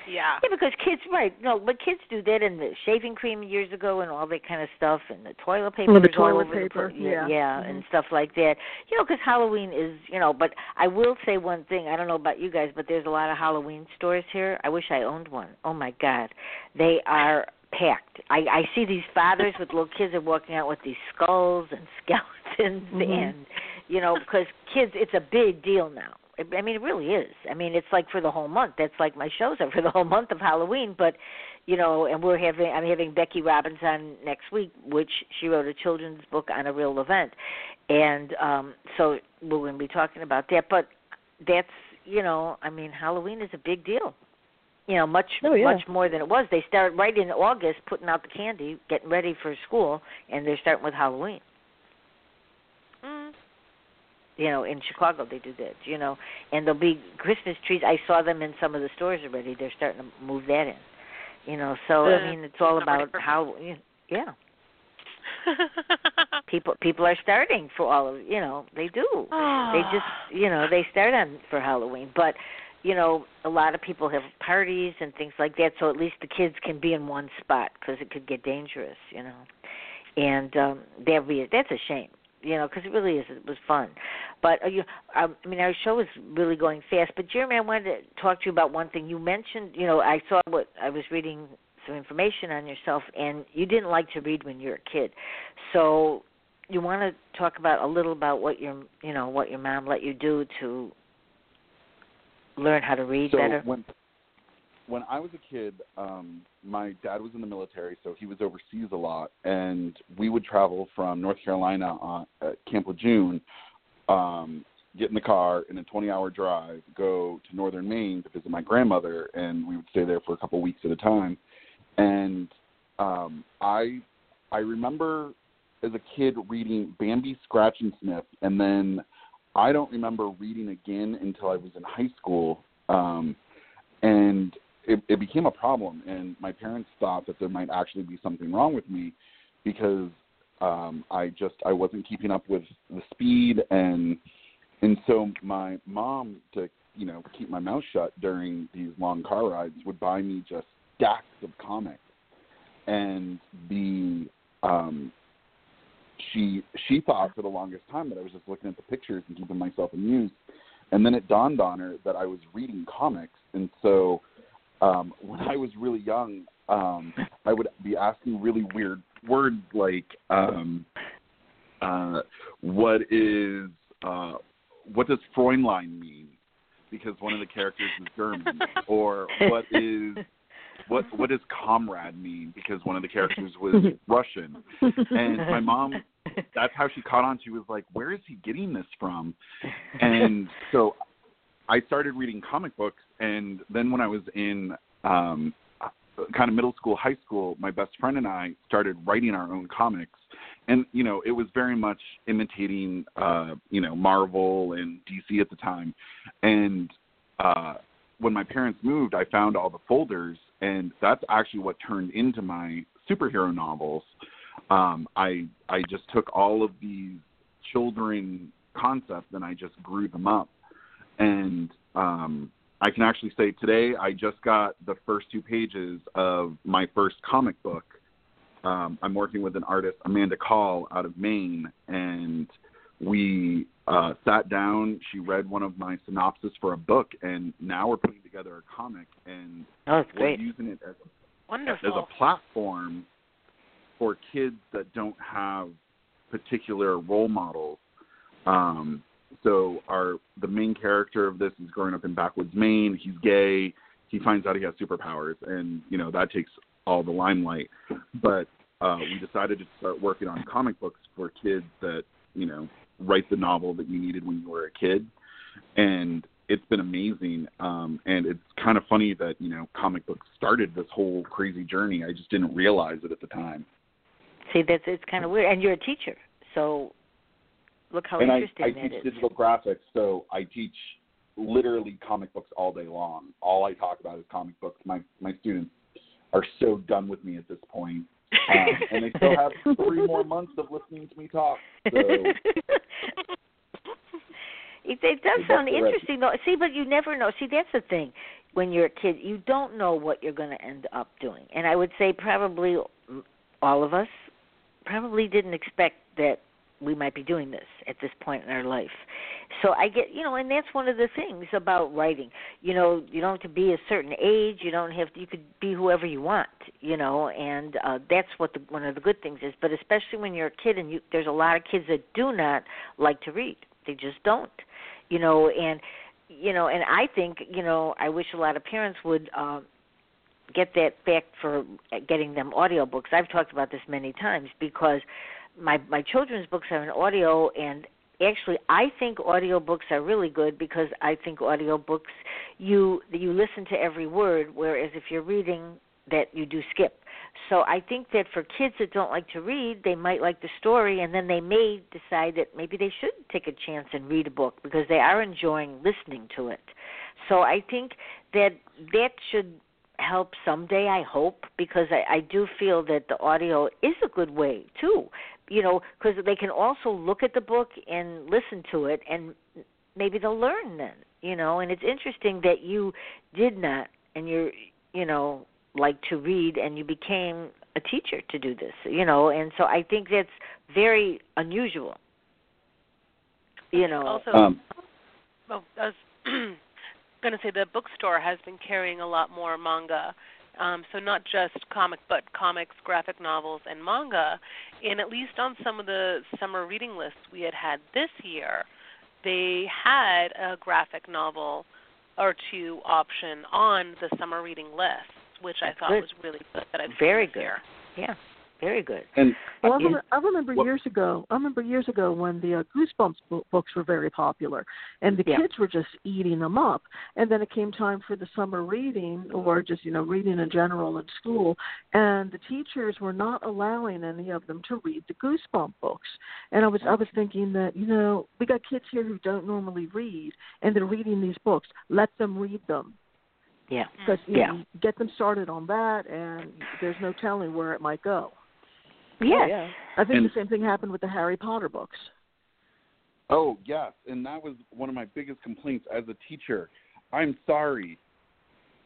Yeah. Yeah, because kids, right? No, but kids do that in the shaving cream years ago and all that kind of stuff, and the toilet paper. Well, the is all toilet over the paper, pla- yeah. yeah, Mhm. and stuff like that. You know, because Halloween is, you know. But I will say one thing. I don't know about you guys, but there's a lot of Halloween stores here. I wish I owned one. Oh my God, they are packed. I I see these fathers with little kids are walking out with these skulls and skeletons, Mhm. and you know, because kids, it's a big deal now. I mean, it really is. I mean, it's like for the whole month. That's like my shows are for the whole month of Halloween. But, you know, and we're having I'm having Becky Robbins on next week, which she wrote a children's book on a real event, and um so we're going to be talking about that. But that's you know, I mean, Halloween is a big deal. You know, much Oh, yeah. much more than it was. They start right in August putting out the candy, getting ready for school, and they're starting with Halloween. You know in chicago they do that you know. And there'll be christmas trees. I saw them in some of the stores already. They're starting to move that in you know. So Yeah. i mean it's all about how yeah. People people are starting for all of you know they do. They just you know they start on for halloween. But you know a lot of people have parties and things like that so at least the kids can be in one spot because it could get dangerous you know. And um that be that's a shame you know, because it really is. It was fun, but uh, you, um, I mean, our show is really going fast. But Jeremy, I wanted to talk to you about one thing. You mentioned, you know, I saw what I was reading some information on yourself, and you didn't like to read when you were a kid. So, you want to talk about a little about what your, you know, what your mom let you do to learn how to read so better. When, when I was a kid, um, my dad was in the military, so he was overseas a lot, and we would travel from North Carolina on, at Camp Lejeune, um, get in the car in a 20-hour drive, go to northern Maine to visit my grandmother, and we would stay there for a couple weeks at a time. And um, I, I remember as a kid reading Bambi Scratch and Sniff, and then I don't remember reading again until I was in high school. Um, and it, it became a problem, and my parents thought that there might actually be something wrong with me because um, I just I wasn't keeping up with the speed, and and so my mom to you know keep my mouth shut during these long car rides would buy me just stacks of comics, and the um, she she thought for the longest time that I was just looking at the pictures and keeping myself amused, and then it dawned on her that I was reading comics, and so um, when I was really young, um, I would be asking really weird words like, um, uh, "What is uh, what does Freundlein mean?" Because one of the characters is German, or what is what what does comrade mean? Because one of the characters was Russian, and my mom. That's how she caught on. She was like, "Where is he getting this from?" And so I started reading comic books, and then when I was in um, kind of middle school, high school, my best friend and I started writing our own comics, and you know it was very much imitating uh, you know Marvel and DC at the time, and uh, when my parents moved, I found all the folders, and that's actually what turned into my superhero novels. Um, I I just took all of these children concepts and I just grew them up and um, I can actually say today I just got the first two pages of my first comic book. Um, I'm working with an artist, Amanda Call, out of Maine, and we uh, sat down. She read one of my synopses for a book, and now we're putting together a comic, and oh, we're using it as, Wonderful. as a platform for kids that don't have particular role models. Um, so our the main character of this is growing up in backwoods Maine. He's gay. He finds out he has superpowers, and you know that takes all the limelight. But uh, we decided to start working on comic books for kids that you know write the novel that you needed when you were a kid, and it's been amazing. Um, and it's kind of funny that you know comic books started this whole crazy journey. I just didn't realize it at the time. See, that's it's kind of weird. And you're a teacher, so look how and interesting I, I that teach is. digital graphics, so I teach literally comic books all day long. All I talk about is comic books. My my students are so done with me at this point, um, and they still have three more months of listening to me talk. So it, it does sound interesting, though. See, but you never know. See, that's the thing. When you're a kid, you don't know what you're going to end up doing. And I would say probably all of us probably didn't expect that we might be doing this at this point in our life. So I get, you know, and that's one of the things about writing. You know, you don't have to be a certain age. You don't have to. You could be whoever you want. You know, and uh, that's what the, one of the good things is. But especially when you're a kid, and you, there's a lot of kids that do not like to read. They just don't. You know, and you know, and I think, you know, I wish a lot of parents would. Uh, get that back for getting them audiobooks. I've talked about this many times because my my children's books are in audio and actually I think audiobooks are really good because I think audiobooks you you listen to every word whereas if you're reading that you do skip. So I think that for kids that don't like to read, they might like the story and then they may decide that maybe they should take a chance and read a book because they are enjoying listening to it. So I think that that should help someday i hope because i i do feel that the audio is a good way too you know because they can also look at the book and listen to it and maybe they'll learn then you know and it's interesting that you did not and you're you know like to read and you became a teacher to do this you know and so i think that's very unusual You know. Also, Um, well, I was going to say the bookstore has been carrying a lot more manga. Um, so not just comic, but comics, graphic novels, and manga. And at least on some of the summer reading lists we had had this year, they had a graphic novel or two option on the summer reading list, which I thought good. was really good. That I've Very good. year. Yeah. Very good. and Well, I, Is- remember, I remember What- years ago. I remember years ago when the uh, Goosebumps bo- books were very popular, and the Yeah. kids were just eating them up. And then it came time for the summer reading, or just you know reading in general in school, and the teachers were not allowing any of them to read the Goosebump books. And I was I was thinking that you know we got kids here who don't normally read, and they're reading these books. Let them read them Yeah. because you Yeah. know, get them started on that, and there's no telling where it might go. Yes. Oh, yeah. I think And- the same thing happened with the Harry Potter books. Oh yes, and that was one of my biggest complaints as a teacher. I'm sorry,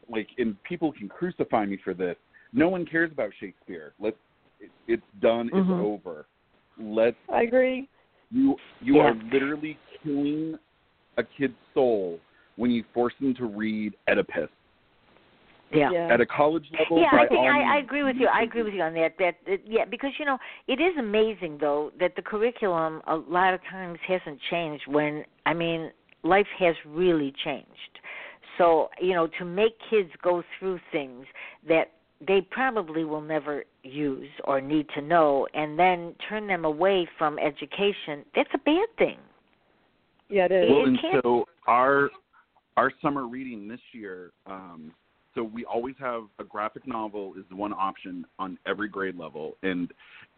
like, and people can crucify me for this. No one cares about Shakespeare. Let's. It, it's done. Mhm. It's over. Let's. I agree. You you Yeah. are literally killing a kid's soul when you force them to read Oedipus Yeah. Yeah. at a college level. Yeah, I think I, I agree with you. I agree with you on that. That it, yeah, because you know it is amazing though that the curriculum a lot of times hasn't changed. When I mean life has really changed. So you know to make kids go through things that they probably will never use or need to know, and then turn them away from education. That's a bad thing. Yeah, it is. Well, it and can't- so our our summer reading this year, um, so we always have a graphic novel is the one option on every grade level, and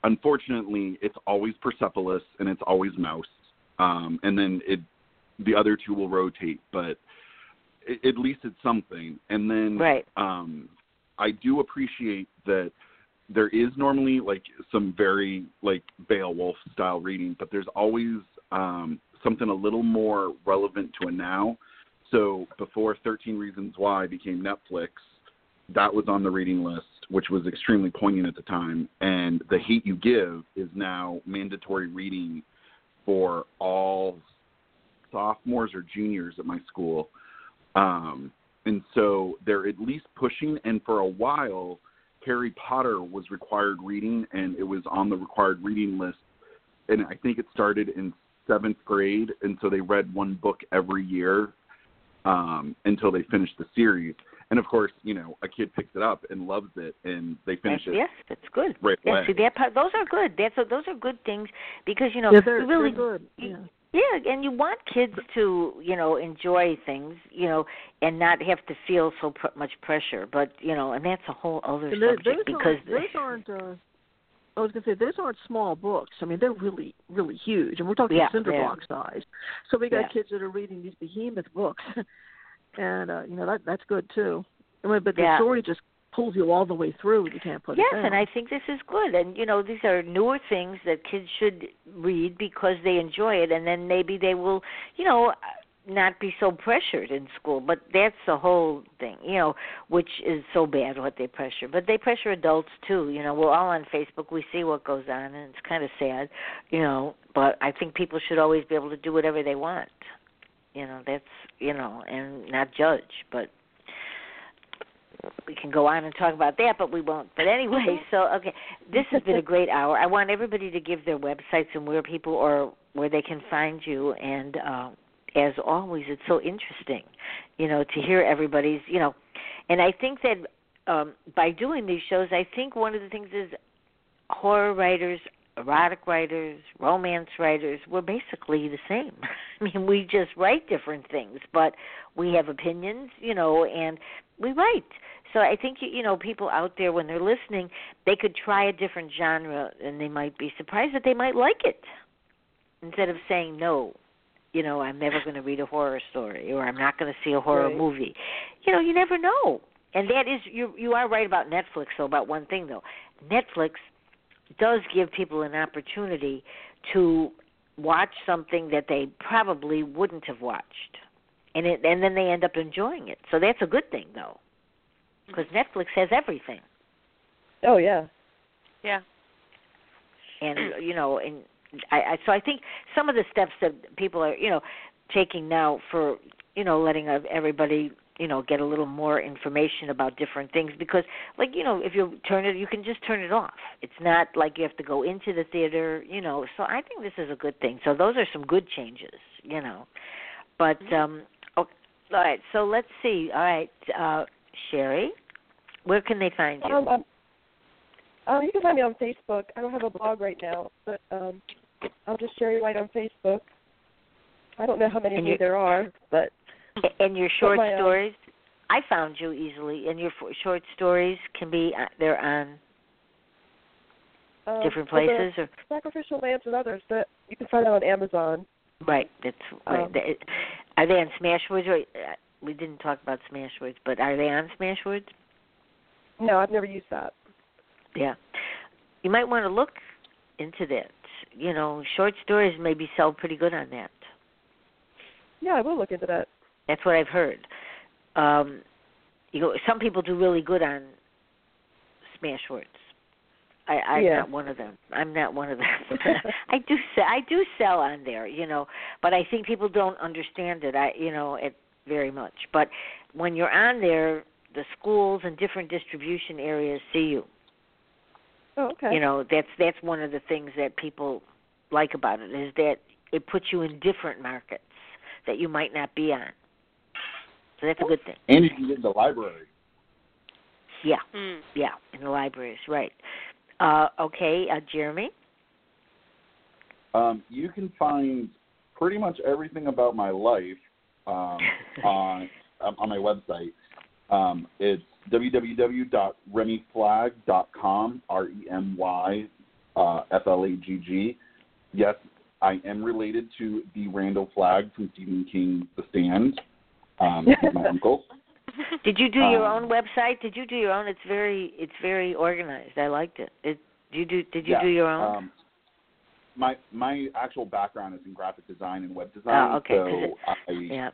unfortunately, it's always Persepolis and it's always Maus, um, and then it the other two will rotate, but it, at least it's something. And then Right. um, I do appreciate that there is normally like some very like Beowulf style reading, but there's always um, something a little more relevant to a now. So before 13 Reasons Why became Netflix, that was on the reading list, which was extremely poignant at the time. And The Hate You Give is now mandatory reading for all sophomores or juniors at my school. Um, and so they're at least pushing, and for a while, Harry Potter was required reading, and it was on the required reading list. And I think it started in seventh grade, and so they read one book every year um, until they finish the series. And of course, you know, a kid picks it up and loves it, and they finish That's, it yes, that's good. right Yeah, away. see part, those are good. That's a, those are good things because you know yeah, they're, really they're good. Yeah. Yeah, and you want kids to, you know, enjoy things, you know, and not have to feel so pr- much pressure. But you know, and that's a whole other And those, subject those because aren't, those aren't. Uh, I was gonna say those aren't small books. I mean, they're really, really huge, and we're talking Yeah, cinder yeah. block size. So we got Yeah. kids that are reading these behemoth books, and uh, you know that that's good too. I mean, but the story just pulls you all the way through, and you can't put yes, it down. Yes, and I think this is good. And you know, these are newer things that kids should read because they enjoy it, and then maybe they will, you know, not be so pressured in school. But that's the whole thing, you know, which is so bad what they pressure. But they pressure adults too. You know, we're all on Facebook. We see what goes on, and it's kind of sad, you know. But I think people should always be able to do whatever they want. You know, that's you know, and not judge, but we can go on and talk about that, but we won't. But anyway, so okay, this has been a great hour. I want everybody to give their websites and where people or where they can find you. And uh, as always, it's so interesting, you know, to hear everybody's, you know, and I think that um, by doing these shows, I think one of the things is horror writers, erotic writers, romance writers, we're basically the same. I mean, we just write different things, but we have opinions, you know, and we write. So I think you know people out there when they're listening, they could try a different genre and they might be surprised that they might like it. Instead of saying no, you know, I'm never going to read a horror story or I'm not going to see a horror Right. movie. You know, you never know. And that is you you are right about Netflix though about one thing though. Netflix does give people an opportunity to watch something that they probably wouldn't have watched. And it and then they end up enjoying it. So that's a good thing though. Because Netflix has everything. Oh yeah. Yeah. and you know and I, I so I think some of the steps that people are you know taking now for you know letting everybody you know get a little more information about different things because like you know if you turn it you can just turn it off. It's not like you have to go into the theater you know so i think this is a good thing. So those are some good changes you know. But Mm-hmm. um okay, all right so let's see. All right uh Sheri where can they find you? Um, um, um, you can find me on Facebook. I don't have a blog right now, but um, I'll just Sheri White on Facebook. I don't know how many And of you there are, but and your short my, um, stories i found you easily and your short stories can be uh, they're on um, different places or Sacrificial Lambs and others that you can find it on Amazon. Right. That's right. Um, are they on Smashwords? Or, uh, we didn't talk about Smashwords, but are they on Smashwords? No, I've never used that. Yeah. You might want to look into that. You know, short stories maybe sell pretty good on that. Yeah, I will look into that. That's what I've heard. Um, you know, some people do really good on Smashwords. I, I'm Yeah. not one of them. I'm not one of them. I do sell, I do sell on there, you know, but I think people don't understand it. I you know it very much. But when you're on there, the schools and different distribution areas see you. Oh, okay. You know, that's that's one of the things that people like about it is that it puts you in different markets that you might not be on. So that's a good thing. And you can get in the library. Yeah, Mm. yeah, in the libraries, right. Uh, okay, uh, Jeremy. Um, you can find pretty much everything about my life um, on um, on my website. Um, it's www.remyflagg.com. R E M Y uh, F L A G G. Yes, I am related to the Randall Flagg from Stephen King The Stand. Um, he's my uncle. Did you do your Um, own website? Did you do your own? It's very it's very organized. I liked it. It did you do did you Yeah, do your own? Um, my my actual background is in graphic design and web design, Oh, okay, so I, yeah.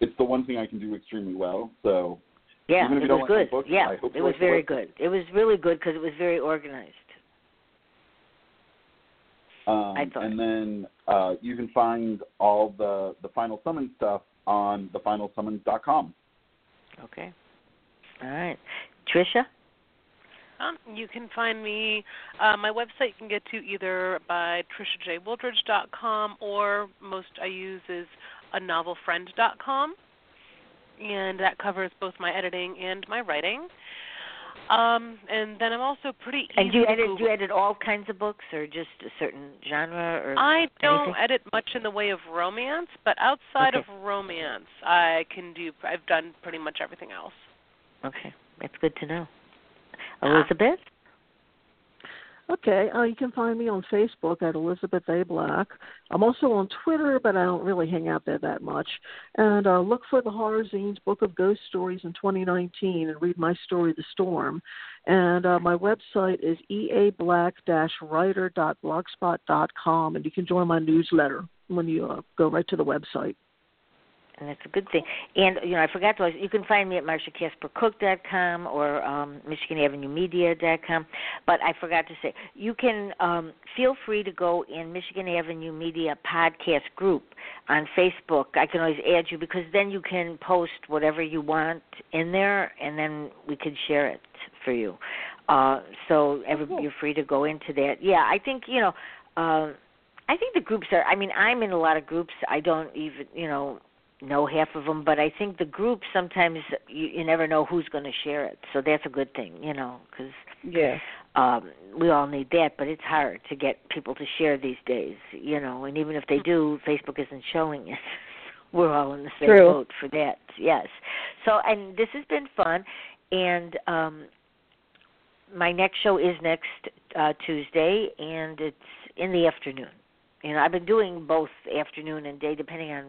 it's the one thing I can do extremely well. So Yeah, it was like good. books, yeah, it was like very website. good. It was really good because it was very organized. Um, I thought- and then uh, you can find all the the Final Summon stuff on thefinalsummons.com. Okay. All right, Trisha. Um, you can find me. Uh, my website you can get to either by trishajwooldridge.com or most I use is a novelfriend.com, and that covers both my editing and my writing. Um, and then I'm also pretty And do you edit do you edit all kinds of books or just a certain genre or I don't anything? edit much in the way of romance, but outside Okay. of romance, I can do. I've done pretty much everything else. Okay, that's good to know. Elizabeth. Okay, uh, you can find me on Facebook at Elizabeth A. Black. I'm also on Twitter, but I don't really hang out there that much. And uh, look for the Horror Zine's Book of Ghost Stories in 2019 and read my story, The Storm. And uh, my website is eablack-writer.blogspot.com, and you can join my newsletter when you uh, go right to the website. And that's a good thing. And you know, I forgot to. You can find me at marshacaspercook.com or um, MichiganAvenueMedia.com. But I forgot to say, you can um, feel free to go in Michigan Avenue Media podcast group on Facebook. I can always add you because then you can post whatever you want in there, and then we can share it for you. Uh, so every, you're free to go into that. Yeah, I think you know. Uh, I think the groups are. I mean, I'm in a lot of groups. I don't even, you know, know half of them, but I think the group sometimes you, you never know who's going to share it. So that's a good thing, you know, because Yeah. um, we all need that. But it's hard to get people to share these days, you know. And even if they do, Facebook isn't showing it. We're all in the same True. boat for that. Yes. So, and this has been fun, and um, my next show is next uh, Tuesday, and it's in the afternoon. You know, I've been doing both afternoon and day, depending on,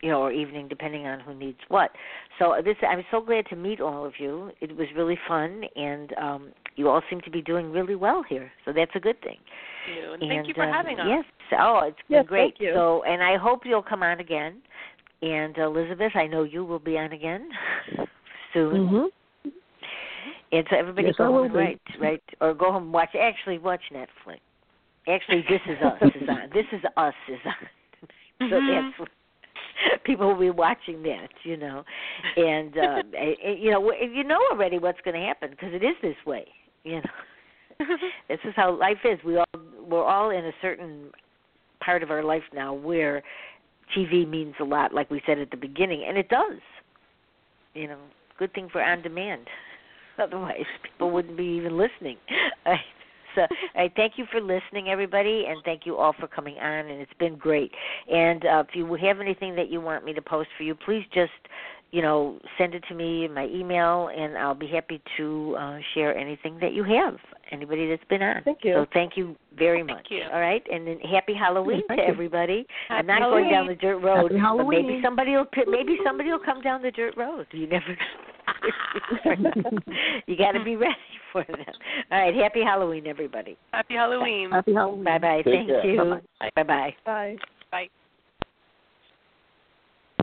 you know, or evening, depending on who needs what. So this, I'm so glad to meet all of you. It was really fun, and um, you all seem to be doing really well here. So that's a good thing. Thank you, and, thank you for um, having us. Yes. Oh, it's been Yes, great. thank you. So, and I hope you'll come on again. And Elizabeth, I know you will be on again soon. Mm-hmm. And so everybody Yes, go home will and write, right? Or go home and watch. Actually, watch Netflix. Actually, this is us is on. This is us is on. so Mhm. that's people will be watching that, you know, and uh, and, you know you know already what's going to happen because it is this way, you know. this is how life is. We all we're all in a certain part of our life now where TV means a lot, like we said at the beginning, and it does. You know, good thing for on demand. Otherwise, people wouldn't be even listening. So, I thank you for listening, everybody, and thank you all for coming on. And it's been great. And uh, if you have anything that you want me to post for you, please just, you know, send it to me in my email, and I'll be happy to uh, share anything that you have. Anybody that's been on. Thank you. So thank you very much. you. All right, and then happy Halloween Thank to you. everybody. I'm Happy not going down the dirt road, Happy but maybe somebody will maybe somebody will come down the dirt road. You never. you got to be ready for them. All right, happy Halloween, everybody. Happy Halloween. Happy Halloween. Bye bye. Take Thank care. you. Bye-bye. Bye bye. Bye. Bye.